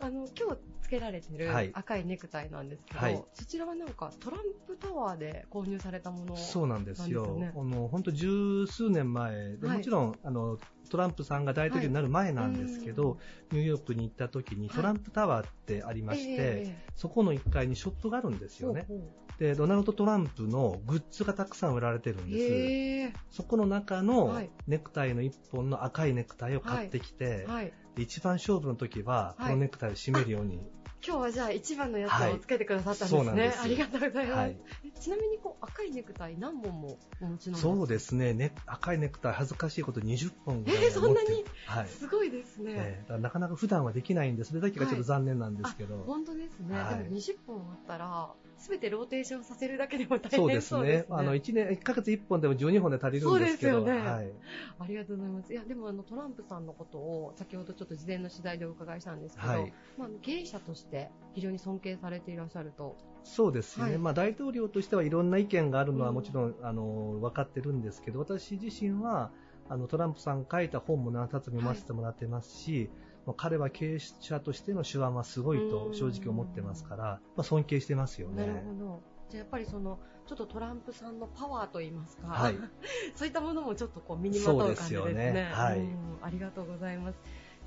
あの、今日つけられてる赤いネクタイなんですけど、はい、そちらはなんかトランプタワーで購入されたもの、ね、そうなんですよ。あの、本当十数年前で、もちろん、あの、トランプさんが大統領になる前なんですけど、はい、ニューヨークに行った時にトランプタワーってありまして、そこの1階にショップがあるんですよね。ほうほうで、ドナルド・トランプのグッズがたくさん売られてるんです。えー、そこの中のネクタイの1本の赤いネクタイを買ってきて、はい。一番勝負の時は、このネクタイを締めるように。今日はじゃあ一番のやつをつけてくださったんですね。はい、ありがとうございます。はい、ちなみにこう赤いネクタイ何本もお持ちなんですか？そうですね。ね。赤いネクタイ恥ずかしいこと20本ぐらいえー、そんなに、はい、すごいですね、えー、なかなか普段はできないんで、それだけがちょっと残念なんですけど。本当ですね。はい、でも20本あったら、すべてローテーションさせるだけでも大変そうですね。そうですね。あの、1年、1ヶ月1本でも12本で足りるんですけど。そうですよね。はい。ありがとうございます。いや、でもあの、トランプさんのことを、先ほどちょっと事前の取材でお伺いしたんですけど、はい、まあ、経営者として非常に尊敬されていらっしゃると。そうですね。はい、まあ、大統領としてはいろんな意見があるのはもちろん、うん、あの、分かってるんですけど、私自身は、あの、トランプさん書いた本も何冊読ませてもらってますし、はい、彼は経営者としての手腕はすごいと正直思ってますから、まあ、尊敬してますよね。なるほど。じゃあやっぱりその、ちょっとトランプさんのパワーといいますか、はい、そういったものもちょっとこう身にまとう感じですね。すねはい、ありがとうございます。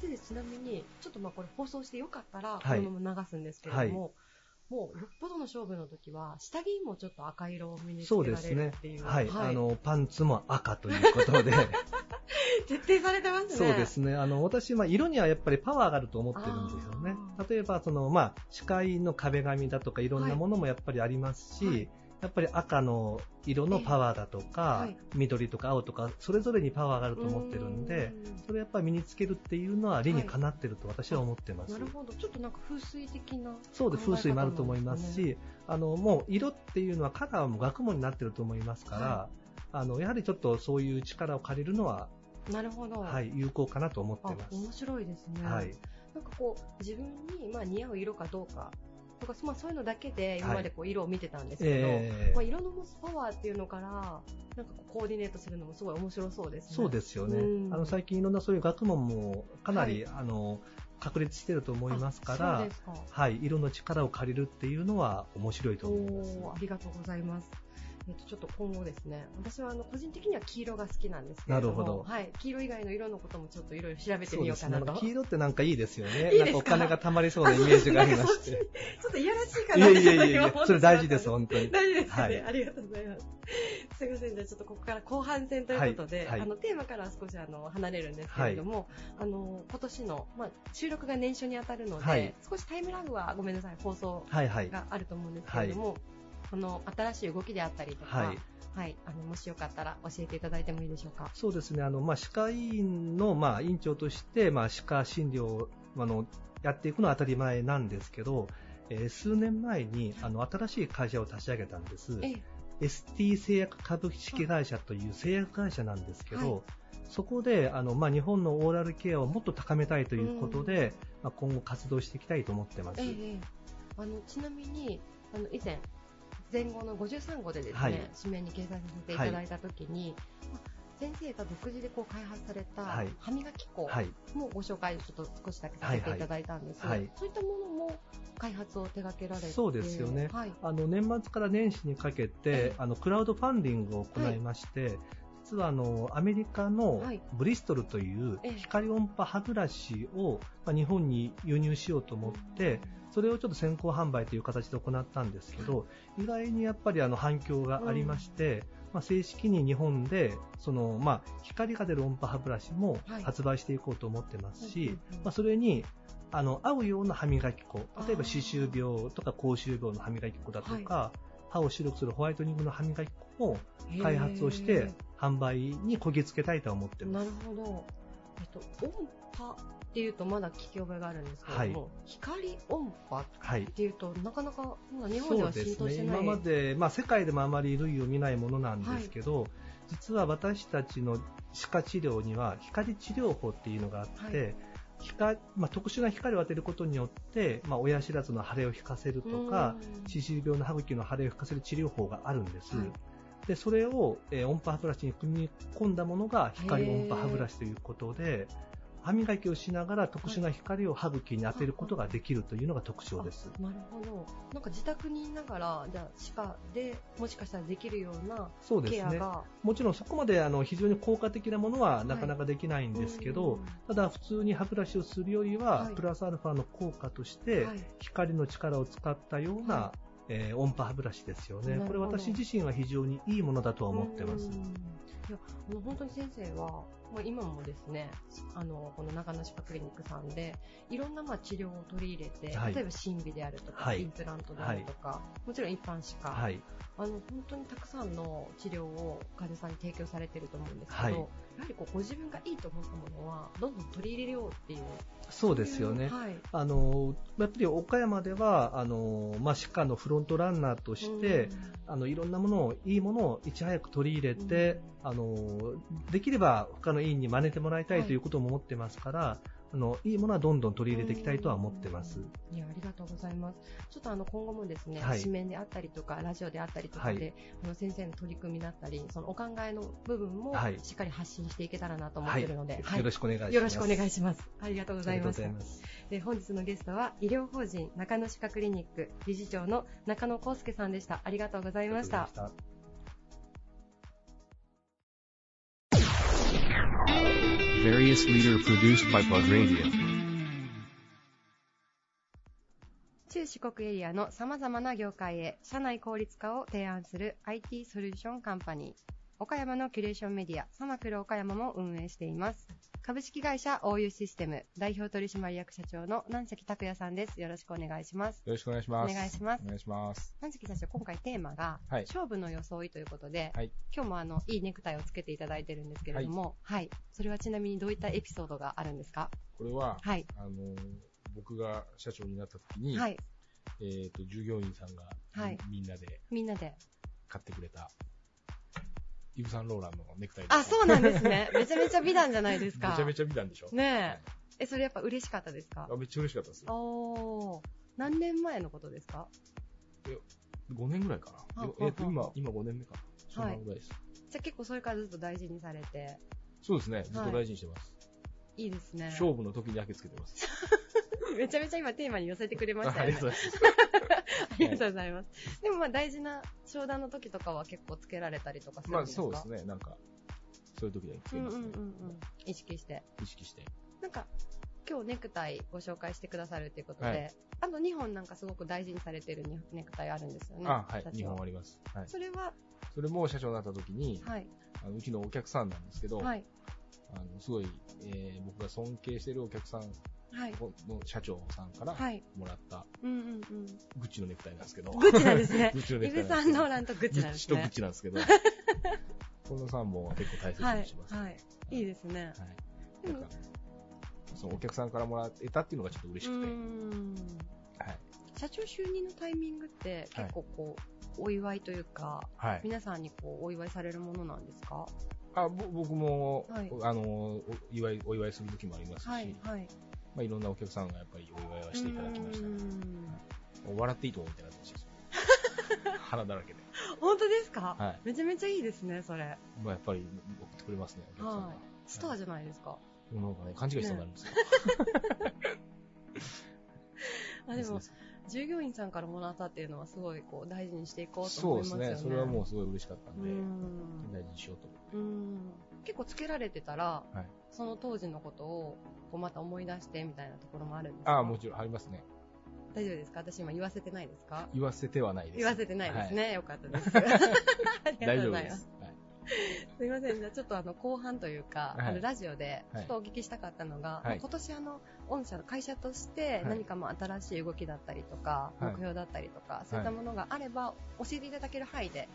で、ちなみに、ちょっとまあこれ放送してよかったら、このまま流すんですけれども、はいもうよっぽどの勝負の時は下着もちょっと赤色を身につけられるっていう。はい、はい、あのパンツも赤ということで 徹底されてますね。そうですね。あの私まあ色にはやっぱりパワーがあると思ってるんですよね。例えばそのまあ視界の壁紙だとかいろんなものもやっぱりありますし。はいやっぱり赤の色のパワーだとか、はい、緑とか青とか、それぞれにパワーがあると思ってるんで、それやっぱり身につけるっていうのは理にかなってると私は思ってます。はい、なるほど。ちょっとなんか風水的な、そうで、風水もあると思いますし、あの、もう色っていうのはカラーも学問になってると思いますから、はい、あの、やはりちょっとそういう力を借りるのは、なるほど。はい、有効かなと思ってます。面白いですね。はい。なんかこう、自分に、まあ、似合う色かどうかとか、まあ、そういうのだけで今までこう色を見てたんですけど、はいえー、まあ、色の持つパワーっていうのから、なんかコーディネートするのもすごい面白そうですね。そうですよね。あの最近いろんなそういう学問もかなり、はい、あの確立してると思いますから、はい、色の力を借りるっていうのは面白いと思います。ありがとうございます。えっと、ちょっと今後ですね、私はあの個人的には黄色が好きなんですけれども、なるほど。はい、黄色以外の色のこともちょっといろいろ調べてみようかなと。黄色ってなんかいいですよね。いいなんかお金が貯まりそうなイメージがありまして。ちょっといやらしいかなって。いやいやいやそれ大事です、本当に。大事ですね、はい、ありがとうございます。すみません、じゃあちょっとここから後半戦ということで、はい。はい、あの、テーマから少しあの、離れるんですけれども、あの、今年の、まあ、収録が年初に当たるので、少しタイムラグはごめんなさい、放送があると思うんですけれども、この新しい動きであったりとか、はい、あのもしよかったら教えていただいてもいいでしょうか。そうですね、あのまあ、歯科医院の、まあ、院長として、まあ、歯科診療をあのやっていくのは当たり前なんですけど、えー、数年前にあの新しい会社を立ち上げたんです。ST 製薬株式会社という製薬会社なんですけど、はい、そこであの、まあ、日本のオーラルケアをもっと高めたいということで、まあ、今後活動していきたいと思ってます。えー、あのちなみにあの以前前後の53号でですね、はい、紙面に掲載させていただいたときに、はい、先生が独自でこう開発された歯磨き粉もご紹介ちょっと少しだけさせていただいたんですが、はいはい、そういったものも開発を手掛けられてそうですよね、はい、あの年末から年始にかけて、あのクラウドファンディングを行いまして、実はあのアメリカのブリストルという光音波歯ブラシを、まあ、日本に輸入しようと思って、それをちょっと先行販売という形で行ったんですけど、意外にやっぱりあの反響がありまして、まあ、正式に日本でその、まあ、光が出る音波歯ブラシも発売していこうと思ってますし、まあ、それにあの合うような歯磨き粉、例えば歯周病とか口臭病の歯磨き粉だとか、歯を白くするホワイトニングの歯磨き粉も開発をして販売にこぎつけたいと思ってます。なるほど。えっと、音波っていうとまだ聞き覚えがあるんですけども、はい、光音波っていうと、なかなか日本では浸透してない、ね、今まで、まあ、世界でもあまり類を見ないものなんですけど、はい、実は私たちの歯科治療には光治療法っていうのがあって、はい。光まあ、特殊な光を当てることによって、まあ、親知らずの腫れを引かせるとか、歯周病の歯茎の腫れを引かせる治療法があるんです。はい、でそれを、えー、音波歯ブラシに組み込んだものが光音波歯ブラシということで、歯磨きをしながら特殊な光を歯茎に当てることができるというのが特徴です。なるほど。なんか自宅にいながら、じゃあ歯科でもしかしたらできるようなそうですね。もちろんそこまであの非常に効果的なものはなかなかできないんですけど、はい、ただ普通に歯ブラシをするよりは、はい、プラスアルファの効果として、光の力を使ったような、はい、えー、音波歯ブラシですよね。これ私自身は非常にいいものだとは思ってます。いや、あの本当に先生は、まあ、今もですね、あの、この長野歯科クリニックさんで、いろんなまあ治療を取り入れて、はい、例えば審美であるとか、はい、インプラントであるとか、はい、もちろん一般歯科、あの、本当にたくさんの治療を患者さんに提供されてると思うんですけど、やはりこうご自分がいいと思ったものは、どんどん取り入れようっていう。そうですよね。はい、あの、やっぱり岡山では、あの、まあ、歯科のフロントランナーとして、あの、いろんなものを、いいものをいち早く取り入れて、あの、できれば他の委員に真似てもらいたいということも思ってますから、あの、いいものはどんどん取り入れていきたいとは思ってます。いや、ありがとうございます。ちょっとあの、今後もですね、はい、紙面であったりとか、ラジオであったりとかで、はい、あの、先生の取り組みだったり、そのお考えの部分も、しっかり発信していけたらなと思っているので、はい、よろしくお願いします。よろしくお願いします。ありがとうございます。ますで、本日のゲストは、医療法人中野歯科クリニック理事長の中野康介さんでした。ありがとうございました。various leader produced 中四国エリアのさまざまな業界へ社内効率化を提案する IT ソリューションカンパニー。岡山のキュレーションメディア、サマクル岡山も運営しています。株式会社 OU システム代表取締役社長の南崎拓也さんです。よろしくお願いします。よろしくお願いします。お願いします。お願いします。南崎社長、今回テーマが、はい、勝負の装いということで、はい、今日もあの、いいネクタイをつけていただいてるんですけれども、はい、はい、それはちなみにどういったエピソードがあるんですか？これは、はい、あの、僕が社長になった時に、はい、えっ、ー、と、従業員さんが、はい、みんなで、みんなで、買ってくれた、イブ・サンローランのネクタイあ、そうなんですね。めちゃめちゃ美談じゃないですか。めちゃめちゃ美談でしょ。ねえ。え、それやっぱ嬉しかったですか？あめっちゃ嬉しかったですよ。お何年前のことですか？え、5年ぐらいかな。えっと、今、今5年目かな。そんなぐらいです。じゃあ結構それからずっと大事にされて。そうですね。ずっと大事にしてます。いいいですね。勝負の時にだけつけてます。めちゃめちゃ今テーマに寄せてくれましたよね。ありがとうございます。でもまあ大事な商談の時とかは結構つけられたりとかするんですか？まあそうですね。なんか、そういう時はつけますね。うんうんうん。意識して。意識して。なんか、今日ネクタイご紹介してくださるということで、はい、あと2本なんかすごく大事にされてるネクタイあるんですよね。あ、はい。2本あります。はい。それは？それも社長になった時に、はい。あのうちのお客さんなんですけど、はい。あの、すごい、えー、僕が尊敬してるお客さんはい、の社長さんからもらった、うんうんうん、グッチのネクタイなんですけど。グッチなんですね。グッチのネクタイ。イヴ・サンローランとグッチなんですね。グッチとグッチなんですけど。この3本は結構大切にします。はい。はい、いいですね。はい。なんか、そのお客さんからもらえたっていうのがちょっと嬉しくて。はい。社長就任のタイミングって結構こう、お祝いというか、はい、皆さんにこうお祝いされるものなんですか？あ僕も、はい、あのお祝いお祝いする時もありますし、はいはい、まあ、いろんなお客さんがやっぱりお祝いはしていただきましたね。はい、笑っていいと思うみたいな感じですよ。鼻だらけで。本当ですか？はい。めちゃめちゃいいですね、それ。まあ、やっぱり送ってくれますね、お客さんが。はい、スターじゃないですか？なんかね、勘違いしそうになるんですよ。あ、でも、従業員さんからもらったっていうのはすごいこう大事にしていこうと思いますよね。そうですね。それはもうすごい嬉しかったんで、大事にしようと思って。うん結構つけられてたら、はい、その当時のことをこうまた思い出してみたいなところもあるんですか？ああ、もちろんありますね。大丈夫ですか？私今言わせてないですか？言わせてはないです。言わせてないですね。はい、よかったです。ありがとうございます。すみません、じゃあちょっとあの後半というか、はい、あのラジオでちょっとお聞きしたかったのが、はい、今年あの御社の会社として何かも新しい動きだったりとか、はい、目標だったりとか、そういったものがあれば教えていただける範囲で、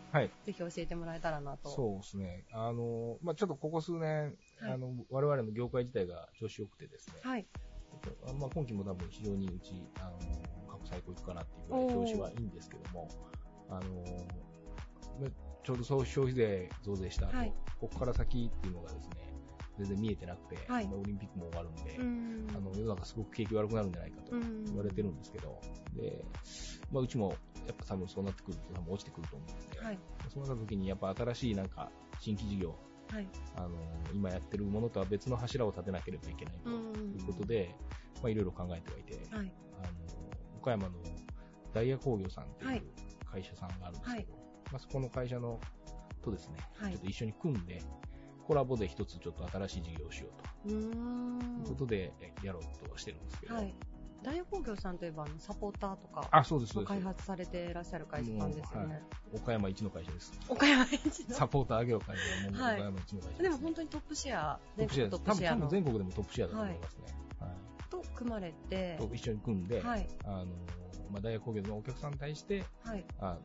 ぜひ教えてもらえたらなと。そうですね。あの、まあ、ちょっとここ数年、あの、我々の業界自体が調子良くてですね、はい。まあ、今期も多分非常にうち、あの、過去最高いくかなっていうぐらい調子はいいんですけども、あの、ちょうど消費税増税した後、はい、ここから先っていうのがですね、全然見えてなくて、はい、オリンピックも終わるんで、ん。あの世の中すごく景気悪くなるんじゃないかと言われてるんですけど、で、まあ、うちもやっぱ多分そうなってくると多分落ちてくると思うんで、はい、そうなった時にやっぱ新しいなんか新規事業、はい、あの今やってるものとは別の柱を立てなければいけないということで、まあ、いろいろ考えてはいて、はい、あの岡山のダイヤ工業さんっていう会社さんがあるんですけど、まあ、そこの会社のとですね、ちょっと一緒に組んで、コラボで一つちょっと新しい事業をしようと。いうことで、やろうとしてるんですけど。はい。大学工業さんといえば、サポーターとか、あ、そうです、そうです。開発されていらっしゃる会社さんですよね。はい、岡山一の会社です。岡山一のサポーター業界でも岡山一の会社です、ねでも本当にトップシェア、全国トップシェア多分全国でもトップシェアだと思いますね。はい。と組まれて、と一緒に組んで、はい、あの、まあ、大学工業のお客さんに対して、はい、あ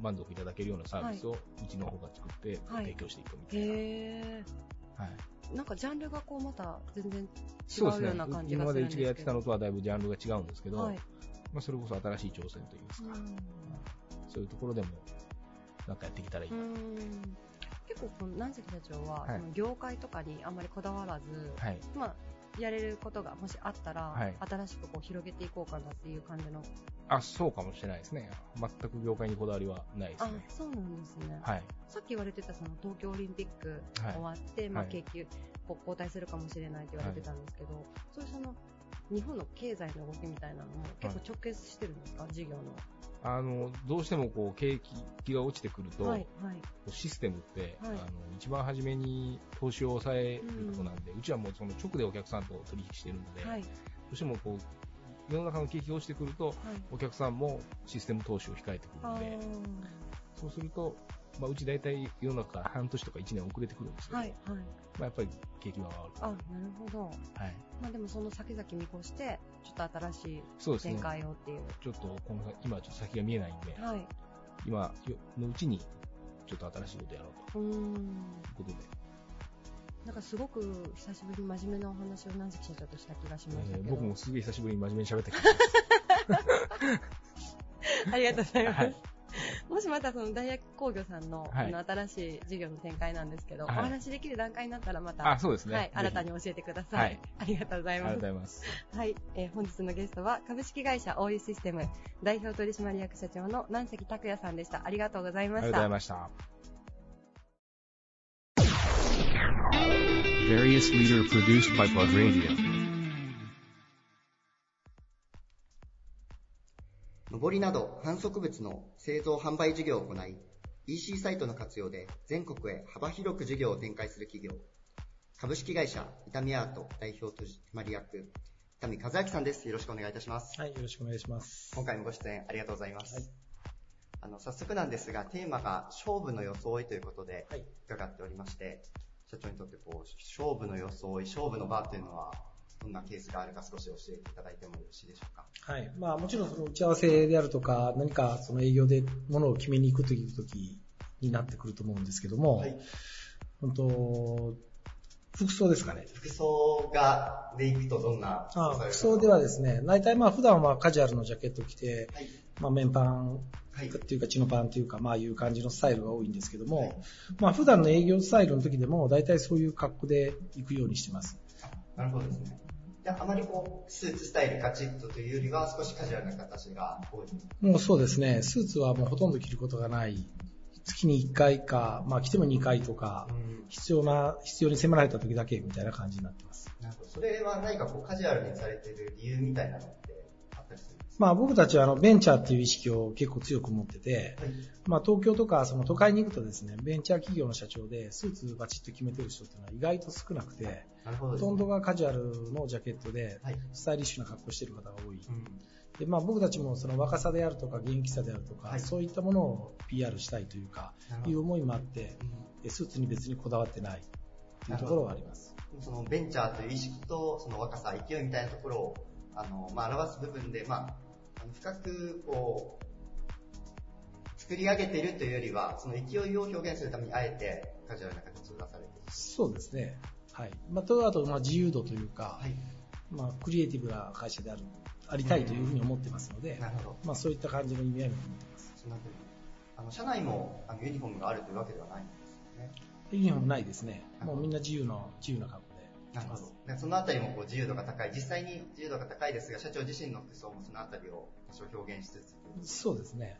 満足いただけるようなサービスをうちの方が作って提供していくみたいな。へはい。なんかジャンルがこうまた全然違うような感じがするんですけど、ね、今までうちでやってたのとはだいぶジャンルが違うんですけど、はい、まあそれこそ新しい挑戦といいますか、うん、そういうところでもなんかやってきたらいいな。と。結構この南関社長は、その業界とかにあんまりこだわらず、はい、まあやれることがもしあったら、はい、新しくこう広げていこうかなっていう感じの。あ、そうかもしれないですね。全く業界にこだわりはないですね。あ、そうなんですね。はい。さっき言われてたその東京オリンピック終わって、はい、まあ景気、こう後退するかもしれないって言われてたんですけど、そういうその日本の経済の動きみたいなのも結構直結してるんですか、事業の。あの、どうしてもこう、景気が落ちてくると、はいはい、システムって、はい、あの、一番初めに投資を抑えるところなんで、うん、うちはもうその直でお客さんと取引してるので、はい、どうしてもこう、世の中の景気が落ちてくると、お客さんもシステム投資を控えてくるので、そうすると、まあ、うち大体世の中半年とか1年遅れてくるんですけど、はいはいまあ、やっぱり景気は悪くあ、なるほど。はい。まあでもその先々見越して、ちょっと新しい展開をっていう。うね、ちょっとこの今ちょっと先が見えないんで、はい、今のうちにちょっと新しいことやろうと。うん。いうことで。なんかすごく久しぶりに真面目なお話を南関社長とした気がしましたけど、えー、僕もすげえ久しぶりに真面目に喋った気がします。ありがとうございます。はいもしまたその大学工業さんの,、あの新しい事業の展開なんですけど、お話できる段階になったらまた、あそうですね、はい、新たに教えてください。ありがとうございます。ありがとうございます。はい、えー、本日のゲストは株式会社 OU システム代表取締役社長の南関拓也さんでした。ありがとうございました。ありがとうございました。Various leader produced by Plug Radio. 上りなど反則物の製造販売事業を行い、EC サイトの活用で全国へ幅広く事業を展開する企業、株式会社伊丹アート代表取締役、伊丹和明さんです。よろしくお願いいたします。はい、よろしくお願いします。今回もご出演ありがとうございます。はい、あの早速なんですが、テーマが勝負の装いということで伺っておりまして、社長にとってこう勝負の装い、勝負の場というのはどんなケースがあるか少し教えていただいてもよろしいでしょうか？はい。まあもちろんその打ち合わせであるとか、何かその営業でものを決めに行くという時になってくると思うんですけども、はい、本当服装ですかね？服装が、で行くとどんなあ服装ではですね、大体まあ普段はカジュアルのジャケット着て、はい、まあ綿パンっていうか、チノパンっていうか、まあいう感じのスタイルが多いんですけども、はい、まあ普段の営業スタイルの時でも、大体そういう格好で行くようにしてます。なるほどですね。あまりこう、スーツスタイルカチッとというよりは、少しカジュアルな形が多いもうそうですね。スーツはもうほとんど着ることがない。月に1回か、まあ着ても2回とか、必要な、必要に迫られた時だけみたいな感じになってます。なるほど。それは何かこう、カジュアルにされてる理由みたいなのまあ僕たちはあのベンチャーっていう意識を結構強く持ってて、はい、まあ東京とかその都会に行くとですね、ベンチャー企業の社長でスーツバチッと決めてる人っていうのは意外と少なくて、ほとんどがカジュアルのジャケットで、スタイリッシュな格好してる方が多い。うん、でまあ、僕たちもその若さであるとか元気さであるとか、はい、そういったものを PR したいというか、いう思いもあって、うん、スーツに別にこだわってないというところはあります。そのベンチャーという意識と、その若さ、勢いみたいなところをあの、まあ、表す部分で、まあ、深くこう、作り上げているというよりは、その勢いを表現するためにあえてカジュアルな形を出されている。そうですね。はい。まあ、と、あと、まあ、自由度というか、はい、まあ、クリエイティブな会社である、ありたいというふうに思ってますので、なるほど。まあ、そういった感じの意味合いも持ってます。あの、社内も、あの、ユニフォームがあるというわけではないんですよね。ユニフォームないですね。もうみんな自由な、自由な格好なるほど。そのあたりもこう自由度が高い。実際に自由度が高いですが、社長自身の服装もそのあたりを多少表現しつつ。そうですね。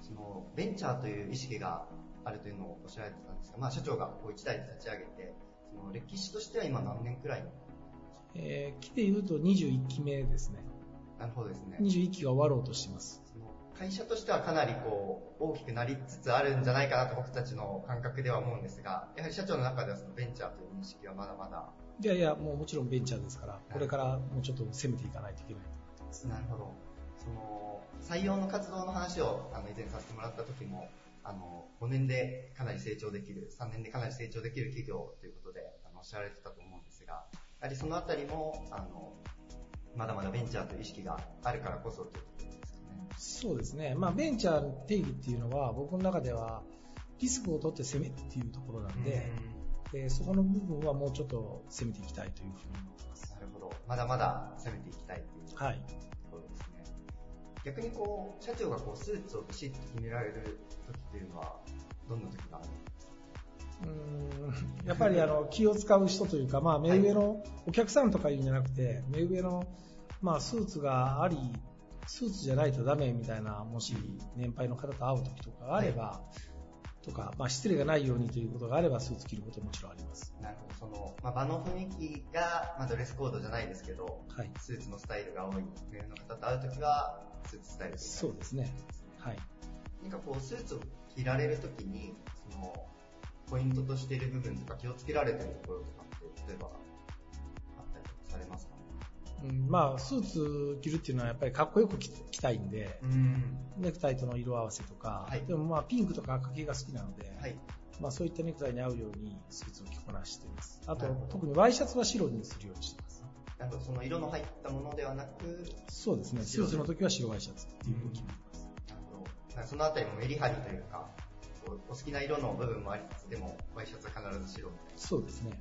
その、ベンチャーという意識があるというのをおっしゃられてたんですが、まあ社長がこう一代で立ち上げて、その歴史としては今何年くらいえー、期で言うと21期目ですね。なるほどですね。21期が終わろうとしてます。会社としてはかなりこう大きくなりつつあるんじゃないかなと僕たちの感覚では思うんですが、やはり社長の中ではそのベンチャーという認識はまだまだ。いやいや、もうもちろんベンチャーですから、これからもうちょっと攻めていかないといけないと思ってます。なるほど。その採用の活動の話をあの以前させてもらった時も、あの5年でかなり成長できる、3年でかなり成長できる企業ということであのおっしゃられてたと思うんですが、やはりそのあたりもあのまだまだベンチャーという意識があるからこそというそうですね。まあ、ベンチャーの定義っていうのは、僕の中では、リスクを取って攻めるっていうところなんで、でそこの部分はもうちょっと攻めていきたいというふうに思ってます。なるほど。まだまだ攻めていきたいっていうところですね。逆にこう、社長がこう、スーツをビシッと決められる時っていうのは、どんな時があるんですか？うんやっぱりあの気を使う人というか、まあ、目上のお客さんとかいうんじゃなくて、目上の、まあ、スーツがありスーツじゃないとダメみたいな、もし年配の方と会う時とかがあれば、はい、とか、まあ、失礼がないようにということがあれば、スーツ着ることももちろんあります。なるほど。その、まあ、場の雰囲気が、まあ、ドレスコードじゃないですけど、はい、スーツのスタイルが多い上の方と会う時は、スーツスタイルそうですね。はい。何かこう、スーツを着られる時に、その、ポイントとしている部分とか気をつけられてるところとかって、例えば、うん、まあ、スーツ着るっていうのはやっぱりかっこよく着たいんで、うん、ネクタイとの色合わせとか、はい、でもまあピンクとか赤系が好きなので、はい、まあそういったネクタイに合うようにスーツを着こなしています。あと、特にワイシャツは白にするようにしています。なるほど、その色の入ったものではなく、そうですね、スーツの時は白ワイシャツっていうふうに決めてます。なるほど。そのあたりもメリハリというか、お好きな色の部分もありつつ、でもワイシャツは必ず白。そうですね。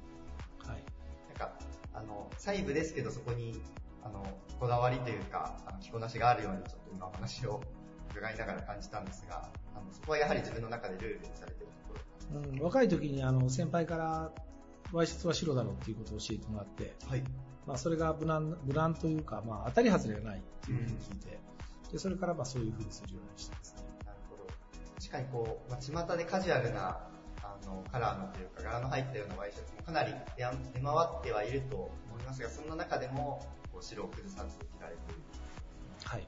はい。なんか、あの、細部ですけどそこに、あの、こだわりというか、あの着こなしがあるようにちょっと今お話を 伺いながら感じたんですが、あのそこはやはり自分の中でルールにされているところ、うん、若い時にあの先輩からワイシャツは白だろうっていうことを教えてもらって、はい。まあそれが無難、無難というか、まあ当たり外れがないっていうふうに聞いて、うん、で、それからまあそういうふうにするようにしてますね。なるほど。確かにこう、まあ、巷でカジュアルな、ああの、カラーのというか柄の入ったようなワイシャツもかなり出回ってはいると思いますが、そんな中でも、こう白を崩さず着られている。はい。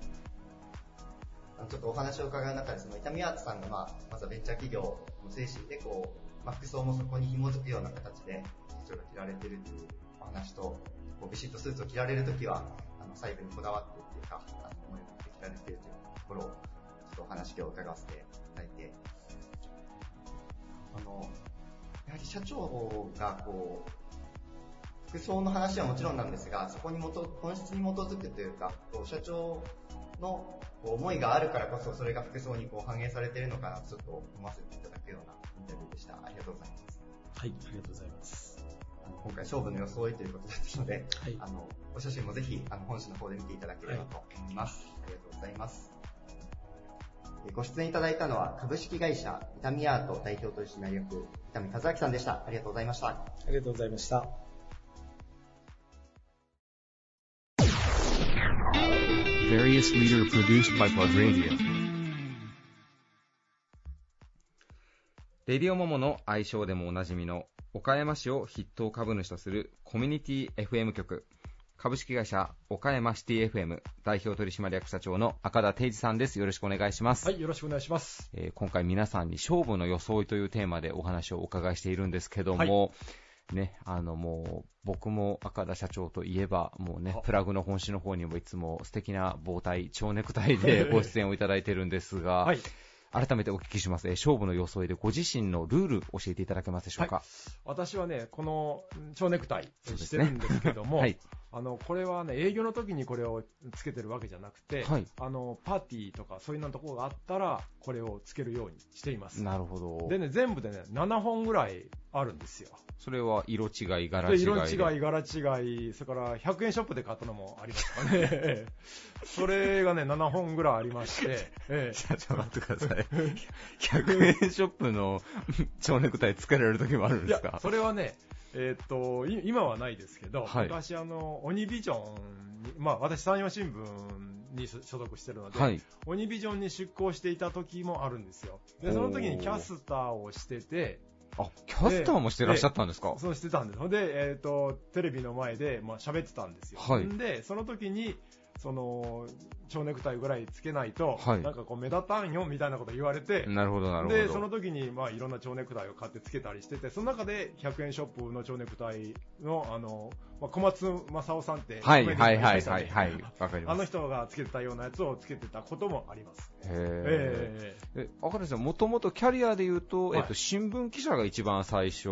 あのちょっとお話を伺う中で、その、痛みアーツさんが、まあ、まずはベンチャー企業の精神で、こう、まあ、服装もそこに紐づくような形で、社長が着られているというお話と、こうビシッとスーツを着られるときは、あの、細部にこだわってっていうか、あの、思いを持って着られているというところを、ちょっとお話今日伺わせていただいて、あの、やはり社長がこう、服装の話はもちろんなんですが、そこにもと本質に基づくというか、こう社長の思いがあるからこそ、それが服装にこう反映されているのかなとちょっと思わせていただくようなインタビューでした。ありがとうございます。はい、ありがとうございます。今回勝負の装いということだったので、はい、あのお写真もぜひあの本誌の方で見ていただければと思います。はい、ありがとうございます。ご出演いただいたのは株式会社伊丹アート代表取締役伊丹和明さんでした。ありがとうございました。ありがとうございました。various leader produced by Plug Radio. レディオモモの愛称でもおなじみの岡山市を筆頭株主とするコミュニティ FM 局株式会社岡山シティ FM 代表取締役社長の赤田定治さんです。よろしくお願いします。はい、よろしくお願いします。えー、今回皆さんに勝負の装いというテーマでお話をお伺いしているんですけども、はいね、あのもう、僕も赤田社長といえば、もうね、プラグの本誌の方にもいつも素敵な棒体、蝶ネクタイで ご出演をいただいてるんですが、はい、改めてお聞きします、勝負の装いでご自身のルール教えていただけますでしょうか、はい、私はね、この蝶ネクタイしてるんですけども、ね はい、あのこれはね、営業の時にこれをつけてるわけじゃなくて、はい、あのパーティーとかそういうのところがあったら、これをつけるようにしています。なるほど。でね、全部でね、7本ぐらいあるんですよ。それは色違い、柄違い。色違い、柄違い、それから100円ショップで買ったのもありますかね。それがね、7本ぐらいありまして。ええ、ちょっと待ってください。100円ショップの蝶ネクタイつけられる時もあるんですか？それはね、えー、っと、今はないですけど、はい、昔あの、鬼ビジョンに、まあ私山陽新聞に所属してるので、はい、鬼ビジョンに出向していた時もあるんですよ。で、その時にキャスターをしてて、あ、キャスターもしてらっしゃったんですか？そうしてたんです。で、えっ、ー、と、テレビの前で、まあ、喋ってたんですよ。はい。で、その時に、その、蝶ネクタイぐらいつけないと、はい、なんかこう目立たんよみたいなこと言われて、なるほどなるほど。で、その時にまあいろんな蝶ネクタイを買ってつけたりしてて、その中で100円ショップの蝶ネクタイの、あの、まあ、小松正夫さんって、はいはいはいはいはい、わかります。あの人がつけてたようなやつをつけてたこともあります。へえ。わかりますもともとキャリアで言うと、はい、えっと、新聞記者が一番最初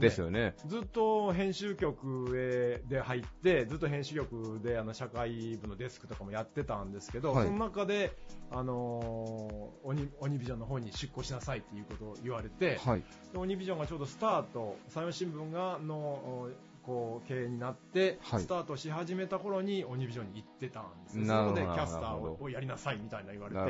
ですよね。ねずっと編集局へで入って、ずっと編集局であの社会部のデスクとかもやってたんですけど、はい、その中で、あのー、鬼、鬼ビジョンの方に出向しなさいっていうことを言われて、はい、鬼ビジョンがちょうどスタート、山陽新聞が、の、こう経営になって、スタートし始めた頃に鬼ビジョンに行ってたんですよ、そこでキャスターをやりなさいみたいな言われて、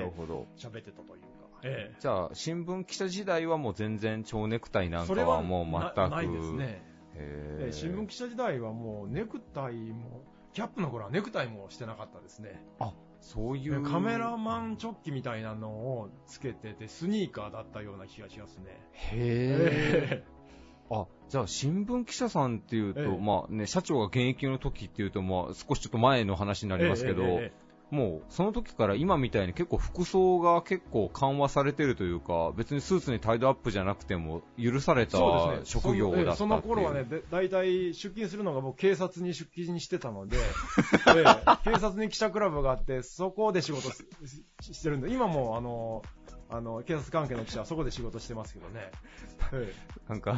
喋ってたというか。ええ、じゃあ、新聞記者時代はもう全然蝶ネクタイなんかはもう全く。ないですね。えー、新聞記者時代はもうネクタイも、キャップの頃はネクタイもしてなかったですね。あ、そういう。カメラマンチョッキみたいなのをつけてて、スニーカーだったような気がしますね。へえ。あ、じゃあ新聞記者さんっていうと、ええ、まあね、社長が現役の時っていうと、まあ少しちょっと前の話になりますけど、え、もうその時から今みたいに結構服装が結構緩和されてるというか、別にスーツにタイドアップじゃなくても許された職業だったそ、ね、その頃はね、大体出勤するのが僕警察に出勤してたので、警察に記者クラブがあって、そこで仕事してるんで、今もあの、あの、警察関係の記者はそこで仕事してますけどね。なんか、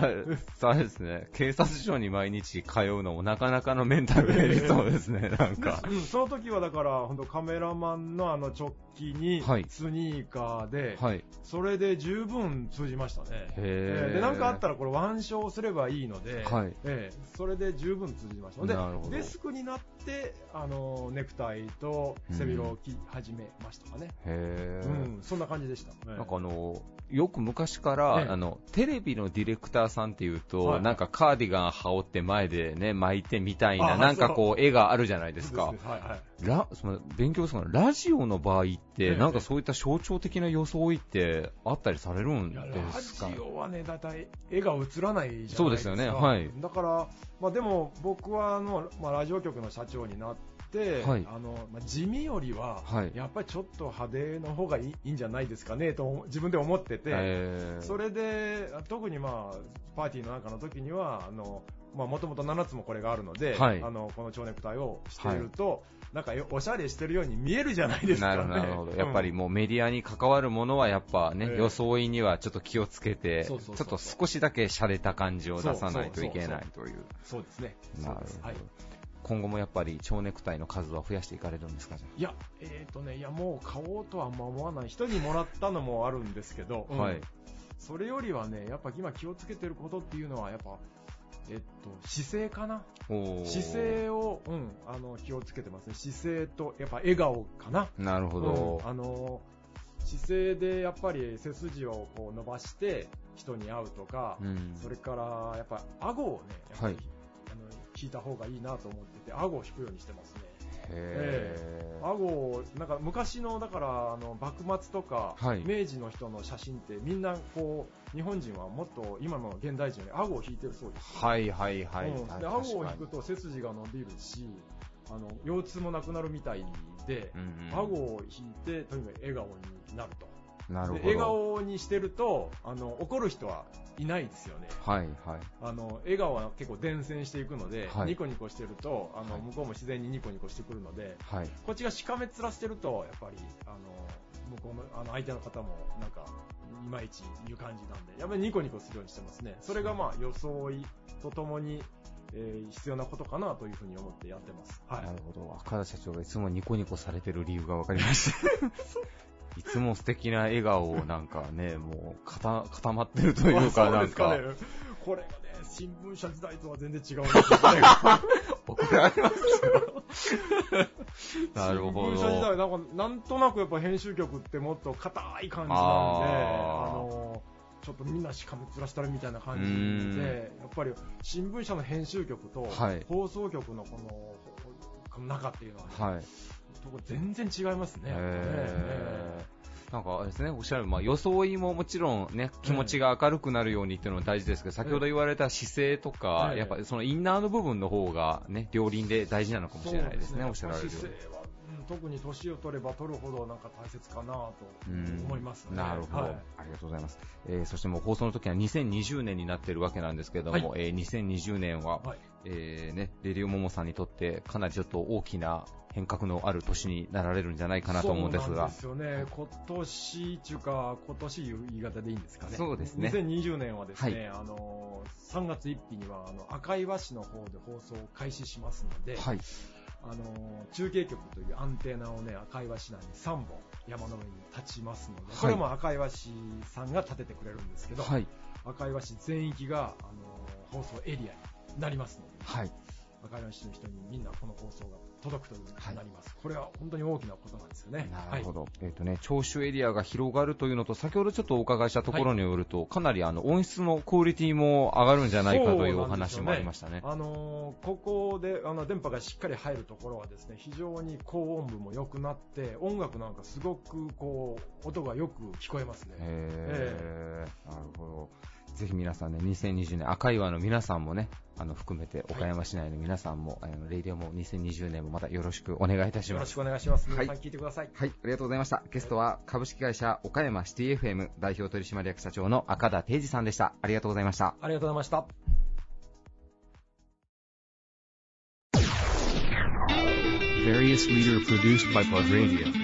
そうですね、警察署に毎日通うのもなかなかのメンタルそうですね、なんか。うん、その時はだから、本当カメラマンのあの直帰に、スニーカーで、はい、それで十分通じましたね。へで、なんかあったらこれ腕章すればいいので、はい、えー、それで十分通じました。で、デスクになって、あの、ネクタイと背広を着始めましたかね。へうん、そんな感じでした。なんかあの、よく昔から、ええ、あの、テレビのディレクターさんっていうと、はい、なんかカーディガン羽織って前でね、巻いてみたいな、なんかこう、絵があるじゃないですか。すはいはい、ラその勉強するのラジオの場合って、え、なんかそういった象徴的な装いってあったりされるんですか？ラジオはね、だいたい絵が映らないじゃないですか。そうですよね、はい。だから、まあでも僕はあの、まあラジオ局の社長になって、、はい、あのまあ、地味よりは、はい、やっぱりちょっと派手の方がいいいいんじゃないですかねと自分で思ってて、それで特に、まあ、パーティーの中の時にはあのもともと7つもこれがあるので、はい、あのこの蝶ネクタイをしていると、なんかおしゃれしてるように見えるじゃないですか、ね、なるほど、やっぱりもうメディアに関わるものはやっぱね、えー、装いにはちょっと気をつけて、ちょっと少しだけ洒落た感じを出さないといけないという。そうですね。なるほど。はい今後もやっぱり蝶ネクタイの数は増やしていかれるんですかいや、えっ、ー、とね、いやもう買おうとはあんま思わない。人にもらったのもあるんですけど、はい。それよりはね、やっぱ今気をつけてることっていうのは、やっぱ、えっと、姿勢かな？姿勢を、うん、あの、気をつけてますね。姿勢と、やっぱ笑顔かな？なるほど。うん、あの、姿勢でやっぱり背筋をこう伸ばして人に会うとか、うん、それからやっぱ顎をね、やっぱり引いた方がいいなと思ってて、顎を引くようにしてますね。えー、顎を、なんか昔の、だから、あの、幕末とか、はい、明治の人の写真って、みんな、こう、日本人はもっと今の現代人より顎を引いてるそうです。はいはいはい。うん、で、顎を引くと背筋が伸びるし、あの、腰痛もなくなるみたいで、うんうん、顎を引いて、とにかく笑顔になると。なるほど。笑顔にしてると、あの、怒る人はいないですよね。はい、はい。あの、笑顔は結構伝染していくので、はい、ニコニコしてると、あの、向こうも自然にニコニコしてくるので、はい。こっちがしかめ面してると、やっぱり、あの、向こうの、あの、相手の方も、なんか、いまいちいう感じなんで、やっぱりニコニコするようにしてますね。それがまあ、装いとともに、えー、必要なことかなというふうに思ってやってます。はい。なるほど。赤田社長がいつもニコニコされてる理由が分かりました。いつも素敵な笑顔をなんかね、もう固固まってるというか、なんか。ね、これがね、新聞社時代とは全然違うんですよね。僕らありますよ。なるほど。新聞社時代なんか、なんとなくやっぱ編集局ってもっと硬い感じなんで、あのちょっとみんなしかめつらしたるみたいな感じで、やっぱり新聞社の編集局と放送局のこの、この中っていうのは、ね、はい、とこ全然違いますね。なんかですね、おっしゃる、まあ、装いももちろんね、気持ちが明るくなるようにっていうのは大事ですけど、先ほど言われた姿勢とか、やっぱそのインナーの部分の方がね、両輪で大事なのかもしれないですね、おっしゃられるように。特に年を取れば取るほどなんか大切かなと思いますね。なるほど、はい、ありがとうございます。えー、そしてもう放送の時は2020年になってるわけなんですけども、はい、えー、2020年は、はい、えー、ね、レディオモモさんにとってかなりちょっと大きな変革のある年になられるんじゃないかなと思うんですが。そうですよね。今年中か、今年いう言い方でいいんですかね。そうですね。2020年はですね、はい、あの、3月1日には、あの、赤岩市の方で放送を開始しますので、はい。あの、中継局というアンテナをね、赤岩市内に3本山の上に立ちますので、はい、これも赤岩市さんが立ててくれるんですけど、はい。赤岩市全域が、あの、放送エリアになりますので、はい。赤岩市の人にみんなこの放送が届くということになります、はい、これは本当に大きなことなんですよね。なるほど。はい、えっ、ー、とね、聴取エリアが広がるというのと、先ほどちょっとお伺いしたところによると、はい、かなりあの音質のクオリティも上がるんじゃないかというお話もありましたね。ねあのー、ここであの電波がしっかり入るところはですね、非常に高音部も良くなって、音楽なんかすごくこう音がよく聞こえますね。へー、なるほど。ぜひ皆さんね、2020年、赤岩の皆さんもね、あの、含めて、岡山市内の皆さんも、はい、あの、レイディオも2020年もまたよろしくお願いいたします。よろしくお願いします。皆さん聞いてください。はい、ありがとうございました。ゲストは、株式会社岡山シティ FM 代表取締役社長の赤田定治さんでした。ありがとうございました。ありがとうございました。Various leader produced by Plug Radio.